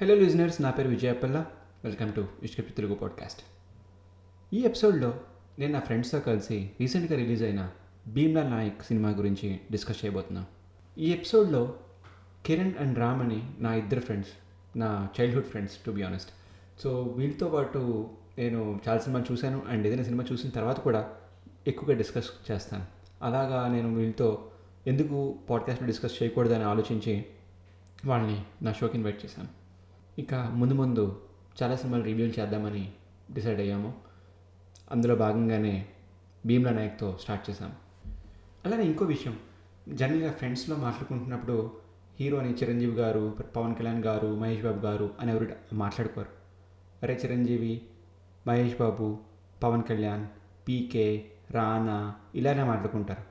Hello listeners నా పేరు Vijayapalla welcome to Ishkapi Telugu podcast ఈ ఎపిసోడ్లో నేను నా ఫ్రెండ్స్తో కలిసి రీసెంట్గా రిలీజ్ అయిన భీమ్లా నాయక్ సినిమా గురించి డిస్కస్ చేయబోతున్నాను ఈ ఎపిసోడ్లో కిరణ్ అండ్ రామ్ అని నా ఇద్దరు ఫ్రెండ్స్ నా childhood friends to be honest so వీళ్ళతో పాటు నేను చాలా సినిమాలు చూశాను అండ్ ఏదైనా సినిమా చూసిన తర్వాత కూడా ఎక్కువగా డిస్కస్ చేస్తాను. అలాగా నేను వీళ్ళతో ఎందుకు పాడ్కాస్ట్లో డిస్కస్ చేయకూడదని ఆలోచించి వాళ్ళని నా షోకి ఇన్వైట్ చేశాను. ఇక ముందు ముందు చాలా సినిమాలు రివ్యూలు చేద్దామని డిసైడ్ అయ్యాము. అందులో భాగంగానే భీమ్లా నాయక్తో స్టార్ట్ చేశాం. అలానే ఇంకో విషయం జనరల్గా ఫ్రెండ్స్లో మాట్లాడుకుంటున్నప్పుడు హీరో అని చిరంజీవి గారు పవన్ కళ్యాణ్ గారు మహేష్ బాబు గారు అని ఎవరు మాట్లాడుకోరు. అరే చిరంజీవి మహేష్ బాబు పవన్ కళ్యాణ్ పీకే రానా ఇలానే మాట్లాడుకుంటారు.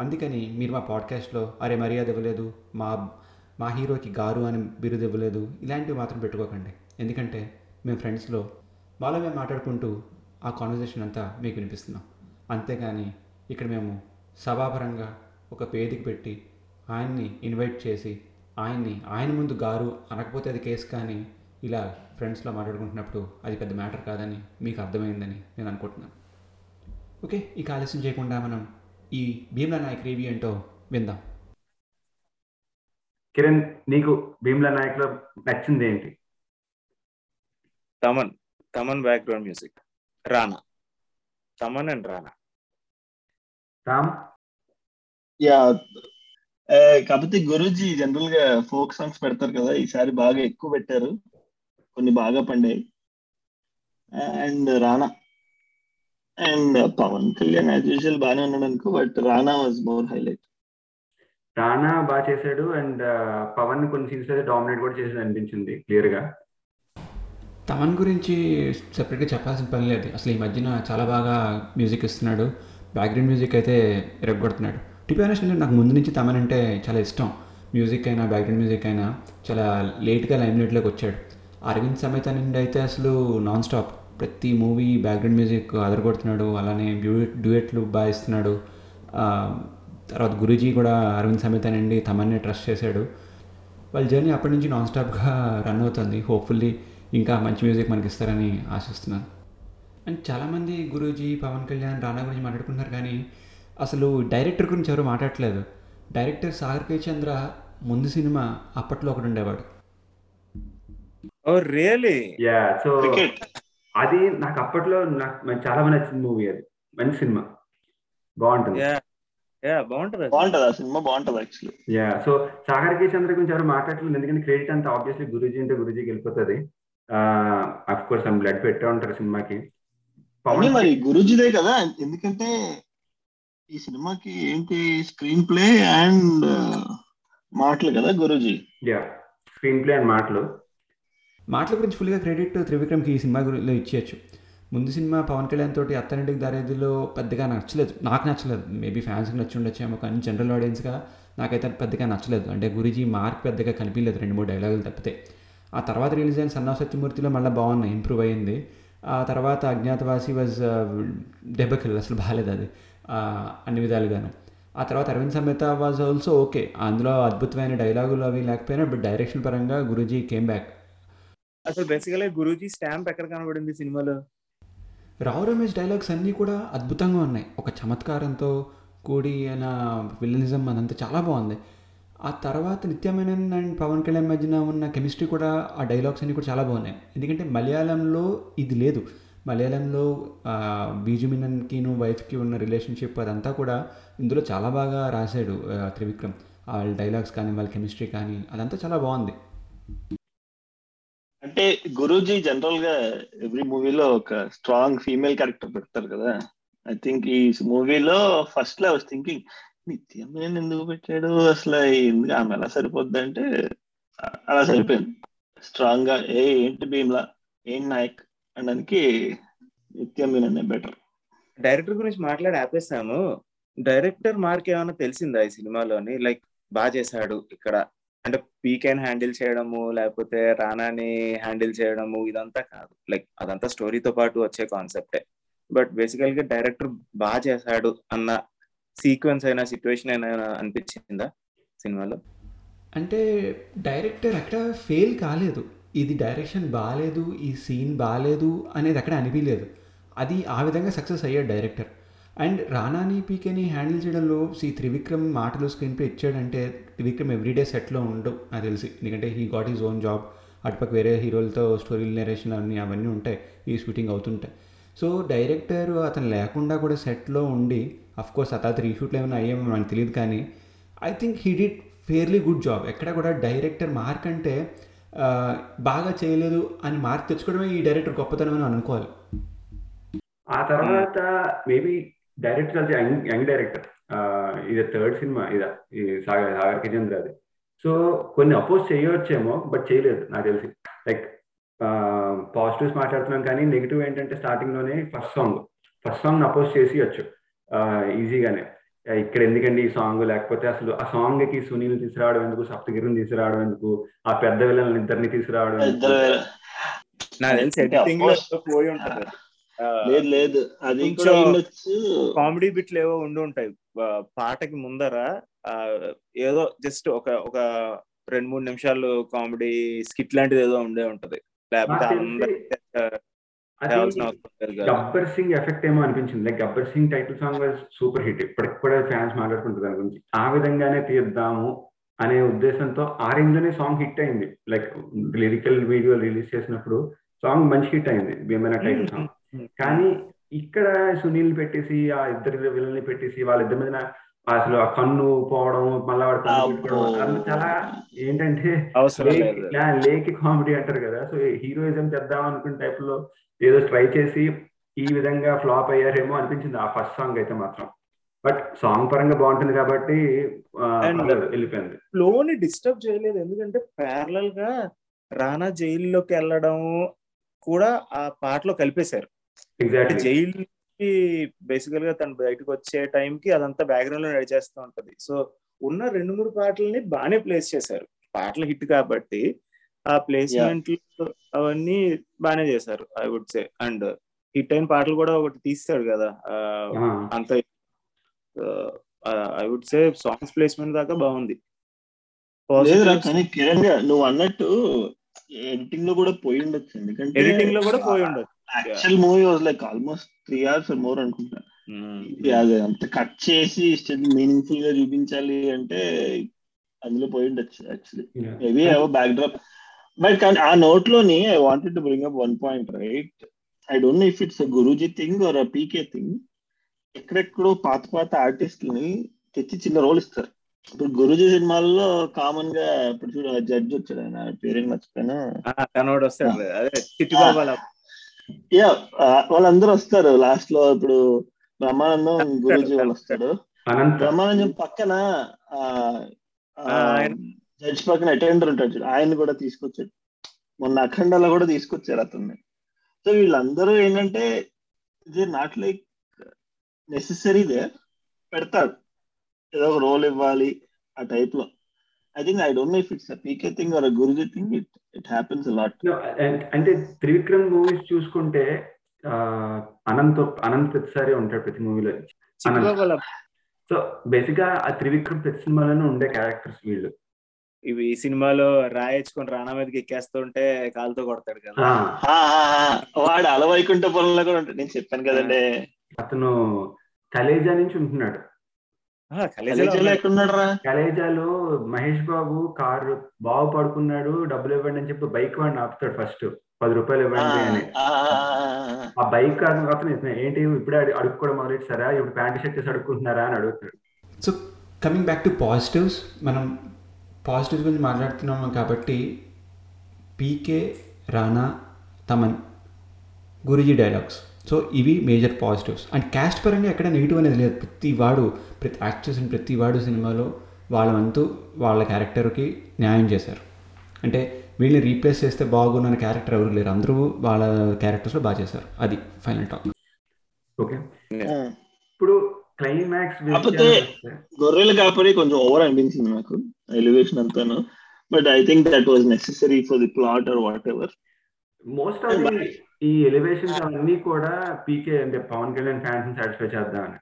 అందుకని మీరు మా పాడ్కాస్ట్లో అరే మర్యాద ఇవ్వలేదు మా మా హీరోకి గారు అని బిరుదు ఇవ్వలేదు. ఇలాంటివి మాత్రం పెట్టుకోకండి. ఎందుకంటే మేము ఫ్రెండ్స్లో వాళ్ళ మేము మాట్లాడుకుంటూ ఆ కాన్వర్జేషన్ అంతా మీకు వినిపిస్తున్నాం. అంతేగాని ఇక్కడ మేము సభాపరంగా ఒక పేదికి పెట్టి ఆయన్ని ఇన్వైట్ చేసి ఆయన్ని ఆయన ముందు గారు అనకపోతే అది కేసు కానీ ఇలా ఫ్రెండ్స్లో మాట్లాడుకుంటున్నప్పుడు అది పెద్ద మ్యాటర్ కాదని మీకు అర్థమైందని నేను అనుకుంటున్నాను. ఓకే ఇక ఆలస్యం చేయకుండా మనం ఈ భీమ్లా నాయక్ రివ్యూ ఏంటో విందాం. కిరణ్ నీకు భీమ్లా నాయక్లో నచ్చింది ఏంటి? Thaman Thaman background music Rana. Thaman and Rana. Ram? Yeah కాకపోతే గురూజీ జనరల్గా ఫోక్ సాంగ్స్ పెడతారు కదా ఈసారి బాగా ఎక్కువ పెట్టారు. కొన్ని బాగా పండాయి. And Rana. And Pawan Kalyan as usual బాగానే ఉన్నాడు అనుకో but Rana was more highlight Rana బాగా చేశాడు అండ్ పవన్ కొన్ని సీన్స్ అయితే డామినేట్ కూడా చేసేది అనిపించింది క్లియర్గా. తమన్ గురించి సెపరేట్గా చెప్పాల్సిన పని లేదు. అసలు ఈ మధ్యన చాలా బాగా మ్యూజిక్ ఇస్తున్నాడు. బ్యాక్గ్రౌండ్ మ్యూజిక్ అయితే ఎరగొడుతున్నాడు. టిపి నాకు ముందు నుంచి తమన్ అంటే చాలా ఇష్టం. మ్యూజిక్ అయినా బ్యాక్గ్రౌండ్ మ్యూజిక్ అయినా చాలా లేట్గా లైమ్లైట్లోకి వచ్చాడు. అరవింద్ సమేత నుండి అయితే అసలు నాన్ స్టాప్ ప్రతి మూవీ బ్యాక్గ్రౌండ్ మ్యూజిక్ అదరగొడుతున్నాడు. అలానే డ్యూయట్ డ్యూయట్లు బాగా ఇస్తున్నాడు. తర్వాత గురూజీ కూడా అరవింద్ సమేత నుండి తమన్నే ట్రస్ట్ చేశాడు. వాళ్ళ జర్నీ అప్పటి నుంచి నాన్ స్టాప్గా రన్ అవుతుంది. హోప్ఫుల్లీ ఇంకా మంచి మ్యూజిక్ మనకి ఇస్తారని ఆశిస్తున్నాను. అండ్ చాలామంది గురూజీ పవన్ కళ్యాణ్ రానా గురించి మాట్లాడుకుంటున్నారు కానీ అసలు డైరెక్టర్ గురించి ఎవరు మాట్లాడట్లేదు. డైరెక్టర్ సాగర్ కే చంద్ర ముందు సినిమా అప్పట్లో ఒకడు ఉండేవాడు. ఓ రియలీ యా సో క్రికెట్ అది నాకు అప్పట్లో నాకు చాలా బాగా నచ్చింది మూవీ అది. మంచి సినిమా. బాగుంటుంది. బాగుంటది. బాగుంటది ఆ సినిమా బాగుంటది actually yeah so Sagar K Chandra గురించి ఎవరు మాట్లాడలేదు ఎందుకంటే క్రెడిట్ అంతా ఆబ్వియస్లీ గురూజీ అంటే గురూజీకి వెళ్ళిపోతుంది. అఫ్ కోర్స్ ఆమె బ్లడ్ పెట్టే ఉంటారు సినిమాకి. పవన్ మరి గురూజీదే కదా. ఎందుకంటే ఈ సినిమాకి ఏంటి స్క్రీన్ ప్లే అండ్ మాటలు కదా Guruji? Yeah screen play and మాటలు. మాటల గురించి ఫుల్గా క్రెడిట్ త్రివిక్రమ్కి ఈ సినిమా గురిలో ఇచ్చేయచ్చు. ముందు సినిమా పవన్ కళ్యాణ్ తోటి అత్తనింటికి దారేదిలో పెద్దగా నచ్చలేదు. నాకు నచ్చలేదు. మేబీ ఫ్యాన్స్కి నచ్చి ఉండొచ్చేమో కానీ జనరల్ ఆడియన్స్గా నాకైతే పెద్దగా నచ్చలేదు. అంటే గురుజీ మార్క్ పెద్దగా కనిపించలేదు. రెండు మూడు డైలాగులు తప్పితే. ఆ తర్వాత రిలీజ్ అయిన సన్నా సత్యమూర్తిలో మళ్ళీ బాగున్నాయి. ఇంప్రూవ్ అయ్యింది ఆ తర్వాత అజ్ఞాతవాసి వాజ్ దెబ్బకిల్ uh, అసలు బాగాలేదు అది. అన్ని విధాలుగాను. ఆ తర్వాత అరవింద్ సమేత వాజ్ ఆల్సో ఓకే అందులో అద్భుతమైన డైలాగులు అవి లేకపోయినా బట్ డైరెక్షన్ పరంగా గురూజీ కేమ్ బ్యాక్ అసలు బేసికలీ గురూజీ స్టాంప్ ఎక్కడ కనబడింది సినిమాలో? రావు రమేష్ డైలాగ్స్ అన్నీ కూడా అద్భుతంగా ఉన్నాయి. ఒక చమత్కారంతో కూడి అయిన విలనిజం అదంతా చాలా బాగుంది. ఆ తర్వాత నిత్యమేనన్ అండ్ పవన్ కళ్యాణ్ మధ్యన ఉన్న కెమిస్ట్రీ కూడా ఆ డైలాగ్స్ అన్నీ కూడా చాలా బాగున్నాయి. ఎందుకంటే మలయాళంలో ఇది లేదు. మలయాళంలో బీజుమినన్కిను వైఫ్కి ఉన్న రిలేషన్షిప్ అదంతా కూడా ఇందులో చాలా బాగా రాశాడు త్రివిక్రమ్. వాళ్ళ డైలాగ్స్ కానీ వాళ్ళ కెమిస్ట్రీ కానీ అదంతా చాలా బాగుంది. అంటే గురూజీ జనరల్గా ఎవ్రీ మూవీలో ఒక స్ట్రాంగ్ ఫీమేల్ క్యారెక్టర్ పెడతారు కదా. ఐ థింక్ ఈ మూవీలో ఫస్ట్లో వాస్ థింకింగ్ నిత్యమేన్ ఎందుకు పెట్టాడు? అసలు ఎందుకు ఆమె ఎలా సరిపోద్ది అంటే అలా సరిపోయింది. స్ట్రాంగ్గా ఏ ఏంటి భీమ్లా? ఏంటి నాయక్? అనడానికి నిత్యం అనే బెటర్ డైరెక్టర్ గురించి మాట్లాడి ఆపేసాము. డైరెక్టర్ మార్క్ ఏమైనా తెలిసిందా ఈ సినిమాలోని? లైక్ బాగా చేశాడు ఇక్కడ. అంటే పీకేన్ హ్యాండిల్ చేయడము లేకపోతే రానాని హ్యాండిల్ చేయడము ఇదంతా కాదు. లైక్ అదంతా స్టోరీతో పాటు వచ్చే కాన్సెప్టే. బట్ బేసికల్గా డైరెక్టర్ బాగా చేశాడు అన్న సీక్వెన్స్ అయినా సిచ్యువేషన్ అయినా అనిపించిందా సినిమాలో? అంటే డైరెక్టర్ అక్కడ ఫెయిల్ కాలేదు. ఇది డైరెక్షన్ బాగాలేదు ఈ సీన్ బాగాలేదు అనేది అక్కడ అనిపించలేదు. అది ఆ విధంగా సక్సెస్ అయ్యాడు డైరెక్టర్. అండ్ రానాని పీకేని హ్యాండిల్ చేయడంలో సి త్రివిక్రమ్ మాటలు స్క్రీన్ ప్లే ఇచ్చాడంటే త్రివిక్రమ్ ఎవ్రీడే సెట్లో ఉండవు నాకు తెలిసి. ఎందుకంటే he got his own job అటుపక్క వేరే హీరోలతో స్టోరీ నెరేషన్ అన్నీ అవన్నీ ఉంటాయి ఈ షూటింగ్ అవుతుంటాయి సో డైరెక్టర్ అతను లేకుండా కూడా సెట్లో ఉండి కోర్స్ ఆ తర్వాత రీషూట్లు ఏమైనా అయ్యేమో మనకు తెలియదు కానీ I think he did fairly good job ఎక్కడ కూడా డైరెక్టర్ మార్క్ అంటే బాగా చేయలేదు అని మార్క్ తెచ్చుకోవడమే ఈ డైరెక్టర్ గొప్పతనం అని అనుకోవాలి. ఆ తర్వాత మేబీ డైరెక్టర్ అది యంగ్ యంగ్ డైరెక్టర్ ఇది థర్డ్ సినిమా ఇదా ఈ సాగర్ సాగర్ కిజేంద్ర అది. సో కొన్ని అపోజ్ చేయవచ్చేమో బట్ చేయలేదు నాకు తెలిసి. లైక్ పాజిటివ్స్ మాట్లాడుతున్నాం కానీ నెగిటివ్ ఏంటంటే స్టార్టింగ్లోనే first song first song oppose చేసి వచ్చు ఈజీగానే ఇక్కడ ఎందుకండి ఈ సాంగ్ లేకపోతే అసలు ఆ సాంగ్కి సునీల్ తీసుకురావడం ఎందుకు? సప్తగిరిని తీసుకురావడం ఎందుకు? ఆ పెద్ద విలన్ ఇద్దరిని తీసుకురావడం. నాకు తెలిసి ఎడిటింగ్. పోయి ఉంటది. లేదు లేదు. అది కామెడీ బిట్లు ఏవో ఉండి ఉంటాయి. పాటకి ముందర ఏదో జస్ట్ ఒక ఒక రెండు మూడు నిమిషాలు కామెడీ స్కిట్ లాంటిది ఏదో ఉండే ఉంటది. లేకపోతే. గబ్బర్ సింగ్ ఎఫెక్ట్ ఏమో అనిపించింది. Like Gabbar Singh title song was super hit. ఇప్పటికి కూడా ఫ్యాన్స్ మాట్లాడుకుంటారు దాని గురించి. ఆ విధంగానే తీద్దాము అనే ఉద్దేశంతో ఆ రేంజ్లోనే సాంగ్ హిట్ అయింది. లైక్ లిరికల్ వీడియో రిలీజ్ చేసినప్పుడు సాంగ్ మంచి హిట్ అయింది. భీమైన టైటిల్ సాంగ్. కానీ ఇక్కడ సునీల్ పెట్టేసి ఆ ఇద్దరు విలన్ని పెట్టేసి వాళ్ళిద్దరి మీద అసలు ఆ కన్ను పోవడం మళ్ళా వాడు కన్ను చాలా ఏంటంటే లేక్ కామెడీ అంటారు కదా. సో హీరోయిజం చేద్దాం అనుకున్న టైప్లో ఏదో ట్రై చేసి ఈ విధంగా ఫ్లాప్ అయ్యారేమో అనిపించింది ఆ ఫస్ట్ సాంగ్ అయితే మాత్రం. బట్ సాంగ్ పరంగా బాగుంటుంది కాబట్టి వెళ్ళిపోయింది. ఫ్లోని డిస్టర్బ్ చేయలేదు. ఎందుకంటే ప్యారలల్గా రానా జైల్లోకి వెళ్ళడం కూడా ఆ పాటలో కలిపేశారు. ఎగ్జాక్ట్లీ జైలుకి బేసికల్గా తను బయటకు వచ్చే టైంకి అదంతా బ్యాక్గ్రౌండ్లో నడిచేస్తూ ఉంటది. సో ఉన్న రెండు మూడు పాటల్ని బాగానే ప్లేస్ చేశారు. పాటలు హిట్ కాబట్టి ఆ ప్లేస్మెంట్ అవన్నీ బాగానే చేశారు I would say and hit అయిన పాటలు కూడా ఒకటి తీస్తాడు కదా అంత I would say songs placement దాకా బాగుంది. కానీ కిరణ్ నువ్వు అన్నట్టు ఎడిటింగ్లో కూడా పోయి ఉండొచ్చు. ఎందుకంటే ఎడిటింగ్లో కూడా పోయి ఉండదు actual movie was like almost three hours more అనుకుంటా. ఇది అది అంత కట్ చేసి స్టిల్ మీనింగ్ఫుల్గా చూపించాలి అంటే అందులో పోయి ఉండొచ్చు యాక్చువల్లీ మేబీ ఏవో బ్యాక్ డ్రాప్ బట్ కానీ ఆ నోట్లోని I wanted to bring up one point right I don't know if it's Guruji thing or PK thing ఎక్కడెక్కడో పాత పాత ఆర్టిస్టులని తెచ్చి చిన్న రోల్ ఇస్తారు. ఇప్పుడు గురూజీ సినిమాల్లో కామన్గా ఇప్పుడు చూడు జడ్జ్ వచ్చాడు ఆయన పేరేం మర్చిపోయినా? వస్తాడు. అదే యా వాళ్ళందరూ వస్తారు లాస్ట్లో ఇప్పుడు బ్రహ్మానందం గురూజీ వాళ్ళు వస్తాడు అనంత. బ్రహ్మానందం పక్కన జడ్జ్ పక్కన అటెండర్ ఉంటాడు చూడు ఆయన కూడా తీసుకొచ్చాడు. మొన్న అఖండలో కూడా తీసుకొచ్చారు అతన్ని. సో వీళ్ళందరూ ఏంటంటే ఇది నాట్ లైక్ నెసెసరీ దే పెడతారు. ఏదో ఒక రోల్ ఇవ్వాలి ఆ టైప్లో I think I don't know if it's PK thing or Guruji thing it it happens lot No, and- అంటే త్రివిక్రమ్ మూవీస్ చూసుకుంటే ఆ, అనంత్ అనంత్ ప్రతిసారి ఉంటాడు ప్రతి మూవీలో. సో బేసిక్గా ఆ త్రివిక్రమ్ ప్రతి సినిమాలోనే ఉండే క్యారెక్టర్స్ వీళ్ళు. ఇవి ఈ సినిమాలో రాయేసుకొని రానా మీదకి ఎక్కేస్తుంటే కాలుతో కొడతాడు కదా. ఆ, వాడు అలవైకుంఠ పొలంలో కూడా ఉంటాడు. నేను చెప్పాను కదండి. అతను కలేజా నుంచి ఉంటున్నాడు. కలేజాలో మహేష్ బాబు కారు బాగు పడుకున్నాడు డబ్బులు ఇవ్వండి అని చెప్పి బైక్ వాడిని ఆపుతాడు ఫస్ట్ పది రూపాయలు ఇవ్వండి అని. ఆ బైక్ అతను ఏంటి? ఇప్పుడే అడు- అడుక్కోవడం మొదలెట్టారా? ఇప్పుడు ప్యాంట్ షర్ట్ చేసి అడుక్కుంటున్నారా అని అడుగుతాడు. So coming back to positives మనం పాజిటివ్స్ గురించి మాట్లాడుతున్నాము కాబట్టి PK Rana Thaman Guruji dialogues so ఇవి మేజర్ పాజిటివ్స్. అండ్ క్యాస్ట్ పరంగా ఎక్కడ నెగిటివ్ అనేది లేదు. ప్రతి వాడు ప్రతి యాక్టర్స్ అండ్ ప్రతి వాడు సినిమాలో వాళ్ళ వంతు వాళ్ళ క్యారెక్టర్కి న్యాయం చేశారు. అంటే వీళ్ళని రీప్లేస్ చేస్తే బాగున్న క్యారెక్టర్ ఎవరు లేరు. అందరూ వాళ్ళ క్యారెక్టర్స్లో బాగా చేశారు. అది ఫైనల్ టాక్. ఓకే. ఇప్పుడు క్లైమాక్స్ కాకపోతే గొర్రెల కాపరి కొంచెం ఓవర్ అనిపించింది నాకు ఎలివేషన్ అంతాను. But I think that was necessary for the plot or whatever most of the ఈ ఎలివేషన్స్ అవన్నీ కూడా పీకే అంటే పవన్ కళ్యాణ్ ఫ్యాన్స్ సాటిస్ఫై చేద్దామని.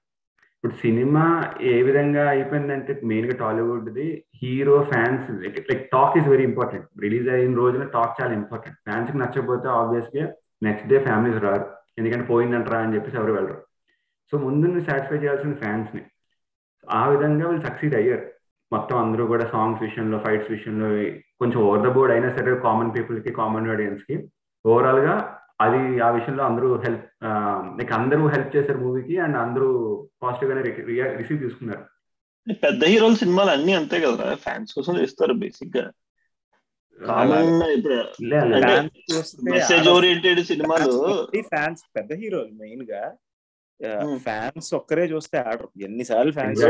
ఇప్పుడు సినిమా ఏ విధంగా అయిపోయిందంటే మెయిన్గా Tollywood the hero fans like talk is very important release అయిన రోజున టాక్ చాలా ఇంపార్టెంట్ ఫ్యాన్స్కి నచ్చకపోతే ఆబ్వియస్గా నెక్స్ట్ డే ఫ్యామిలీస్ రారు. ఎందుకంటే పోయిందంటరా అని చెప్పేసి ఎవరు వెళ్ళరు. సో ముందు సాటిస్ఫై చేయాల్సిన ఫ్యాన్స్ని. ఆ విధంగా వీళ్ళు సక్సీడ్ అయ్యారు. మొత్తం అందరూ కూడా సాంగ్స్ విషయంలో ఫైట్స్ విషయంలో కొంచెం ఓవర్ ద బోర్డ్ అయినా సరే కామన్ పీపుల్కి కామన్ ఆడియన్స్కి ఓవరాల్గా అది ఆ విషయంలో అందరూ హెల్ప్ లైక్ అందరూ హెల్ప్ చేశారు మూవీకి అండ్ అందరూ పాజిటివ్ గానే రిసీవ్ తీసుకున్నారు పెద్ద హీరోల సినిమాలు అన్ని అంతే కదా ఫ్యాన్స్ కోసం చేస్తారు బేసిక్గా. మెసేజ్ ఓరియంటెడ్ సినిమాలు. ఫ్యాన్స్ పెద్ద హీరోలు మెయిన్గా. ఫ్యాన్స్ ఒక్కరే చూస్తే ఆడరు. ఎన్నిసార్లు fans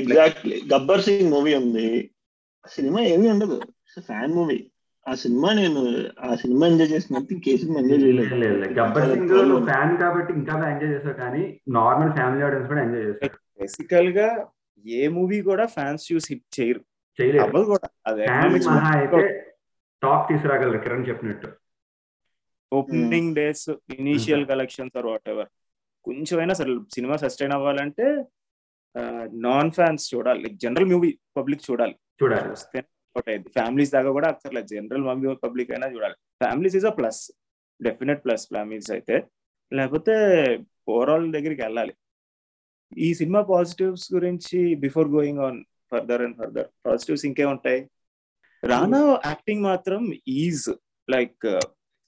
exactly Gabbar Singh movie ఉంది. సినిమా ఏమీ ఉండదు. ఫ్యాన్ మూవీ ఆ సినిమా నేను ఆ సినిమా ఎంజాయ్ చేసినట్టు ఇంకే సినిమా ఎంజాయ్ చేయలేదు. గబ్బర్ సింగ్ ఫ్యాన్ కాబట్టి ఇంకా ఎంజాయ్ చేస్తావు కానీ నార్మల్ ఫ్యామిలీ ఆడియన్స్ కూడా ఎంజాయ్ చేస్తారు. బేసికల్గా ఏ మూవీ కూడా ఫ్యాన్స్ చూసి హిట్ చేయరు. చేయలేదు అవ్వదు కూడా. అది టాప్ తీసుకురాగలరు కిరణ్ చెప్పినట్టు. Opening days initial collections or whatever కొంచెమైనా అసలు సినిమా సస్టైన్ అవ్వాలంటే నాన్ ఫ్యాన్స్ చూడాలి. జనరల్ మూవీ పబ్లిక్ చూడాలి. చూడాలి. చూస్తే అయింది ఫ్యామిలీస్ దాకా కూడా అక్కర్లేదు. జనరల్ మమ్మీ పబ్లిక్ అయినా చూడాలి. Families is a plus definite plus families అయితే. లేకపోతే ఓవరాల్ దగ్గరికి వెళ్ళాలి. ఈ సినిమా పాజిటివ్స్ గురించి before going on further and further positives ఇంకే ఉంటాయి? రానా యాక్టింగ్ మాత్రం ఈజ్ లైక్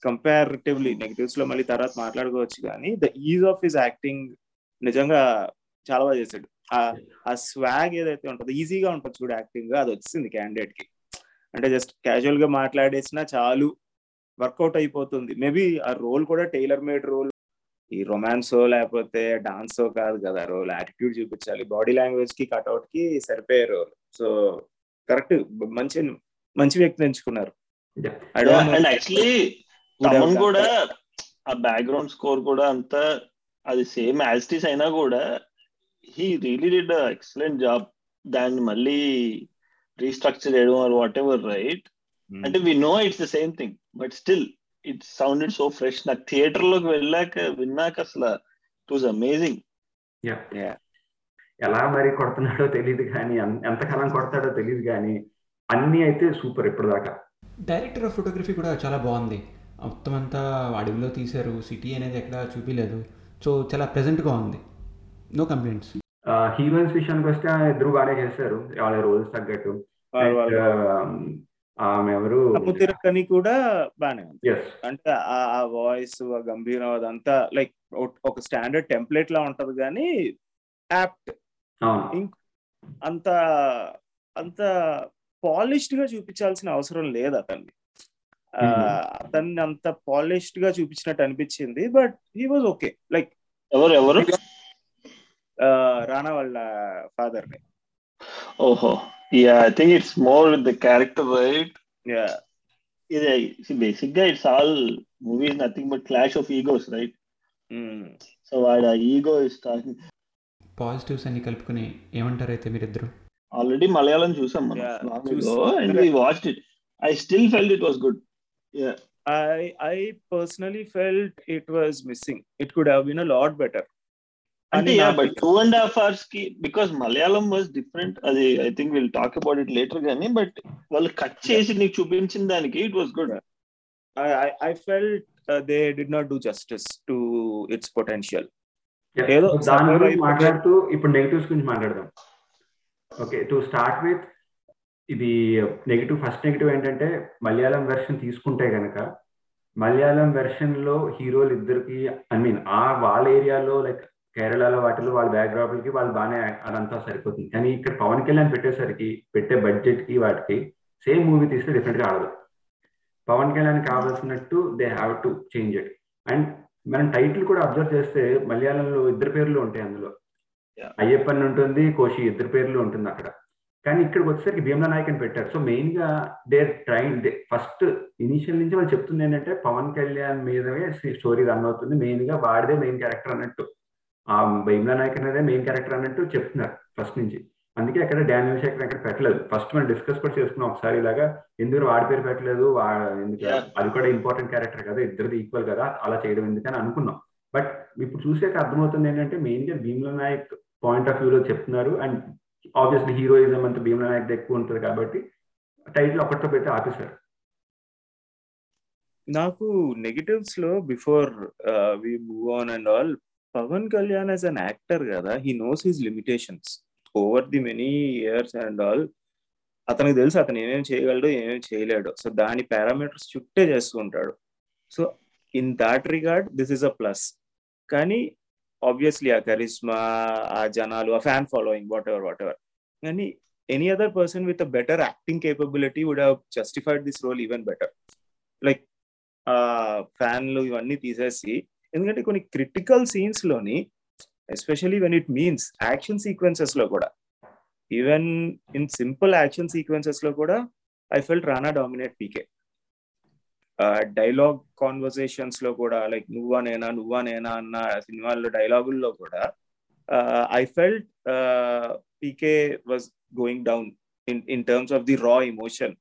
కంపారిటివ్లీ నెగిటివ్స్లో మళ్ళీ తర్వాత మాట్లాడుకోవచ్చు కానీ the ease of his acting నిజంగా చాలా బాగా చేశాడు. ఆ- ఆ స్వాగ్ ఏదైతే ఉంటుందో ఈజీగా ఉంటుంది చూడు యాక్టింగ్ అది వచ్చింది క్యాండిడేట్కి. అంటే జస్ట్ క్యాజువల్గా మాట్లాడేసినా చాలు వర్కౌట్ అయిపోతుంది. మేబీ ఆ రోల్ కూడా టైలర్ మేడ్ రోల్ ఈ రొమాన్సో లేకపోతే డాన్సో కాదు కదా రోల్ యాటిట్యూడ్ చూపించాలి. బాడీ లాంగ్వేజ్కి కట్అవుట్కి సరిపోయే రోల్ సో కరెక్ట్ మంచి మంచి వ్యక్తిని ఎంచుకున్నారు. యాక్చువల్లీ తమన్ కూడా ఆ బ్యాక్గ్రౌండ్ స్కోర్ కూడా అంతా అది సేమ్ యాజిటీస్ అయినా కూడా he really did excellent job దాన్ని మళ్ళీ రీస్ట్రక్చర్ చేయడం ఆర్ వాట్ ఎవర్ రైట్ అంటే we know it's the same thing but still it sounded so fresh నాకు థియేటర్లోకి వెళ్ళాక విన్నాక అసలు it was amazing Yeah. Yeah. ఎలా మరి కొడుతున్నాడో తెలియదు కానీ ఎన్- ఎంతకాలం కొడతాడో తెలియదు కానీ అన్ని అయితే సూపర్ ఇప్పటిదాకా. డైరెక్టర్ ఆఫ్ ఫోటోగ్రఫీ కూడా చాలా బాగుంది. మొత్తం అంతా అడవిలో తీశారు. సిటీ అనేది ఎక్కడ చూపించలేదు సో చాలా ప్రెజెంట్గా ఉంది. నో కంప్లైంట్స్ హీరోయిన్స్ విషయానికి వస్తే ఇద్దరు బాగానే చేశారు. వాళ్ళ రోల్స్ తగ్గట్టు. ఆమె ఎవరు? సముద్రకని కూడా బానే ఉంది. అంటే ఆ వాయిస్ ఆ గంభీరం అదంతా లైక్ ఒక స్టాండర్డ్ టెంప్లెట్ లా ఉంటది కానీ యాప్ట్ అంత అంత పాలిష్డ్గా చూపించాల్సిన అవసరం లేదు అతన్ని. అతన్ని అంత పాలిష్డ్గా చూపించినట్టు అనిపించింది but he was okay like ఎవరు ఎవరు? రానా వాళ్ళ ఫాదర్ని ఓహో. Yeah I think it's more with the character right? Yeah. ఇది బేసిక్గా it's all movie nothing but clash of egos right. So వాడు ఆ ఈగో ఇస్ టాకింగ్ పాజిటివ్స్ అన్ని కలుపుకుని ఏమంటారు అయితే మీరిద్దరు? ఆల్రెడీ మలయాళం చూసాం మనం. Yeah, long చూసి- ago, and we watched it. I still felt it was good. I I personally felt it was missing. It అంటే బట్ టూ అండ్ హాఫ్ అవర్స్కి బికాస్ మలయాళం వాజ్ డిఫరెంట్ అది I think will talk about it later కానీ but వాళ్ళు cut చేసి నీకు చూపించిన దానికి it was good uh, they did not do justice to its potential. Yes. ఏదో దాని గురించి మాట్లాడుతూ ఇప్పుడు నెగిటివ్స్ గురించి మాట్లాడదాం ఓకే టు స్టార్ట్ విత్ ఇది నెగిటివ్ ఫస్ట్ నెగిటివ్ ఏంటంటే మలయాళం వెర్షన్ తీసుకుంటే గనక మలయాళం వెర్షన్లో హీరోలు ఇద్దరికి ఐ మీన్ ఆ వాళ్ళ ఏరియాలో లైక్ కేరళలో వాటిలో వాళ్ళ బ్యాక్గ్రౌండ్కి వాళ్ళు బాగానే అదంతా సరిపోతుంది. కానీ ఇక్కడ పవన్ కళ్యాణ్ పెట్టేసరికి పెట్టే బడ్జెట్కి వాటికి సేమ్ మూవీ తీస్తే డిఫరెంట్గా ఆడదు. Pawan Kalyan కావాల్సినట్టు they have to change it and మనం టైటిల్ కూడా అబ్జర్వ్ చేస్తే మలయాళంలో ఇద్దరు పేర్లు ఉంటాయి అందులో. అయ్యప్పన్ ఉంటుంది కోషి ఇద్దరు పేర్లు ఉంటుంది అక్కడ. కానీ ఇక్కడికి వచ్చేసరికి భీమ్లా నాయక్ అని పెట్టారు. సో మెయిన్గా దే ట్రైన్ ఫస్ట్ ఇనిషియల్ నుంచి వాళ్ళు చెప్తుంది ఏంటంటే పవన్ కళ్యాణ్ మీదనే స్టోరీ రన్ అవుతుంది. మెయిన్గా వాడిదే మెయిన్ క్యారెక్టర్ అన్నట్టు. ఆ భీమ్లా నాయక్ అనేదే మెయిన్ క్యారెక్టర్ అన్నట్టు చెప్తున్నారు ఫస్ట్ నుంచి. అందుకే అక్కడ డానియల్ శేఖర్ అక్కడ పెట్టలేదు. ఫస్ట్ మనం డిస్కస్ కూడా చేసుకున్నాం ఒకసారి ఇలాగా ఎందుకు వాడి పేరు పెట్టలేదు. అది కూడా ఇంపార్టెంట్ క్యారెక్టర్ కదా ఇద్దరిది ఈక్వల్ కదా అలా చేయడం ఎందుకని అనుకున్నాం. బట్ ఇప్పుడు చూసాక అర్థమవుతుంది ఏంటంటే మెయిన్గా భీమ్లా నాయక్ పాయింట్ ఆఫ్ వ్యూలో చెప్తున్నారు అండ్ ఆబ్వియస్లీ హీరోయిజం అంతా భీమలా నాయక్ ఎక్కువ ఉంటుంది కాబట్టి టైటిల్ ఒక్కటితో పెట్టి ఆపేశారు. నాకు నెగటివ్స్లో before we move on and all Pawan Kalyan as an actor కదా he knows his limitations over the many years and all అతనికి తెలుసు అతను ఏమేమి చేయగలడు ఏమేమి చేయలేడు. సో దాని పారామీటర్స్ చుట్టే చేస్తూ ఉంటాడు so in that regard this is a plus కానీ ఆబ్వియస్లీ ఆ కరిస్మా ఆ జనాలు ఆ fan following whatever whatever కానీ any other person with a better acting capability would have justified this role even better like ఫ్యాన్లు ఇవన్నీ తీసేసి ఎందుకంటే కొన్ని critical సీన్స్లోని especially when it means action సీక్వెన్సెస్లో కూడా ఈవెన్ ఇన్ సింపుల్ యాక్షన్ సీక్వెన్సెస్లో కూడా I felt Rana dominate PK dialogue కాన్వర్సేషన్స్లో కూడా like నువ్వా నేనా నువ్వా నేనా అన్న సినిమాల్లో డైలాగుల్లో కూడా I felt PK was going down in in terms of the raw emotion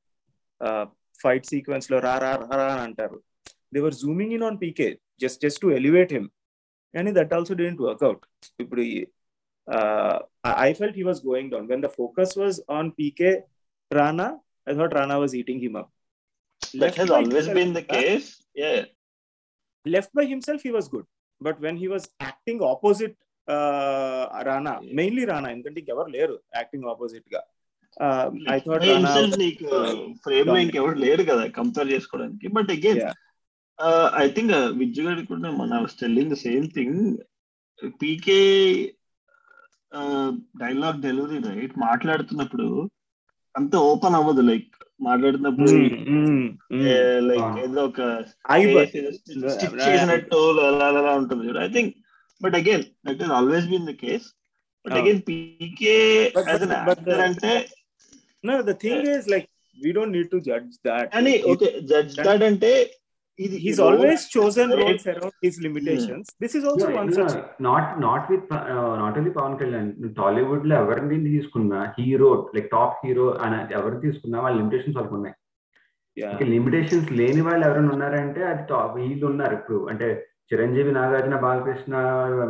fight సీక్వెన్స్లో రా రా రా రా అని అంటారు. They were zooming in on PK Just just to elevate him కానీ దట్ ఆల్సో డెంట్ వర్క్అవుట్ ఇప్పుడు I felt he was going down when the focus was on PK Rana I thought Rana was eating him up That has always been the case. Yeah. left by himself he was good but when he was acting opposite uh, rana mainly rana ఎందుకంటే ఇంకెవరు లేరు acting opposite గా I thought By Rana himself నీకు frame లో dominant. ఇంకెవరు లేరు కదా compare చేసుకోవడానికి but again Yeah. I think గారి కూడా మన telling the same thing. PK dialogue delivery right? మాట్లాడుతున్నప్పుడు అంత ఓపెన్ అవ్వదు. లైక్ మాట్లాడుతున్నప్పుడు లైక్. ఏదో ఒక చేసినట్టు అలా ఉంటుంది I think but again that is always been the case but. Again PK అన్ అంటే no the thing is like we don't need to judge that. కానీ ఓకే జడ్జ్ దట్ అంటే he's always chosen roles around his limitations. This is also one such not not with not only Pawan Kalyan టాలీవుడ్లో ఎవరిని తీసుకున్నా hero like top hero అని ఎవరు తీసుకున్నా వాళ్ళ limitations వాళ్ళకు ఉన్నాయి. Yeah. లిమిటేషన్స్ లేని వాళ్ళు ఎవరైనా ఉన్నారంటే అది టాప్ వీళ్ళు ఉన్నారు ఇప్పుడు. అంటే చిరంజీవి నాగార్జున బాలకృష్ణ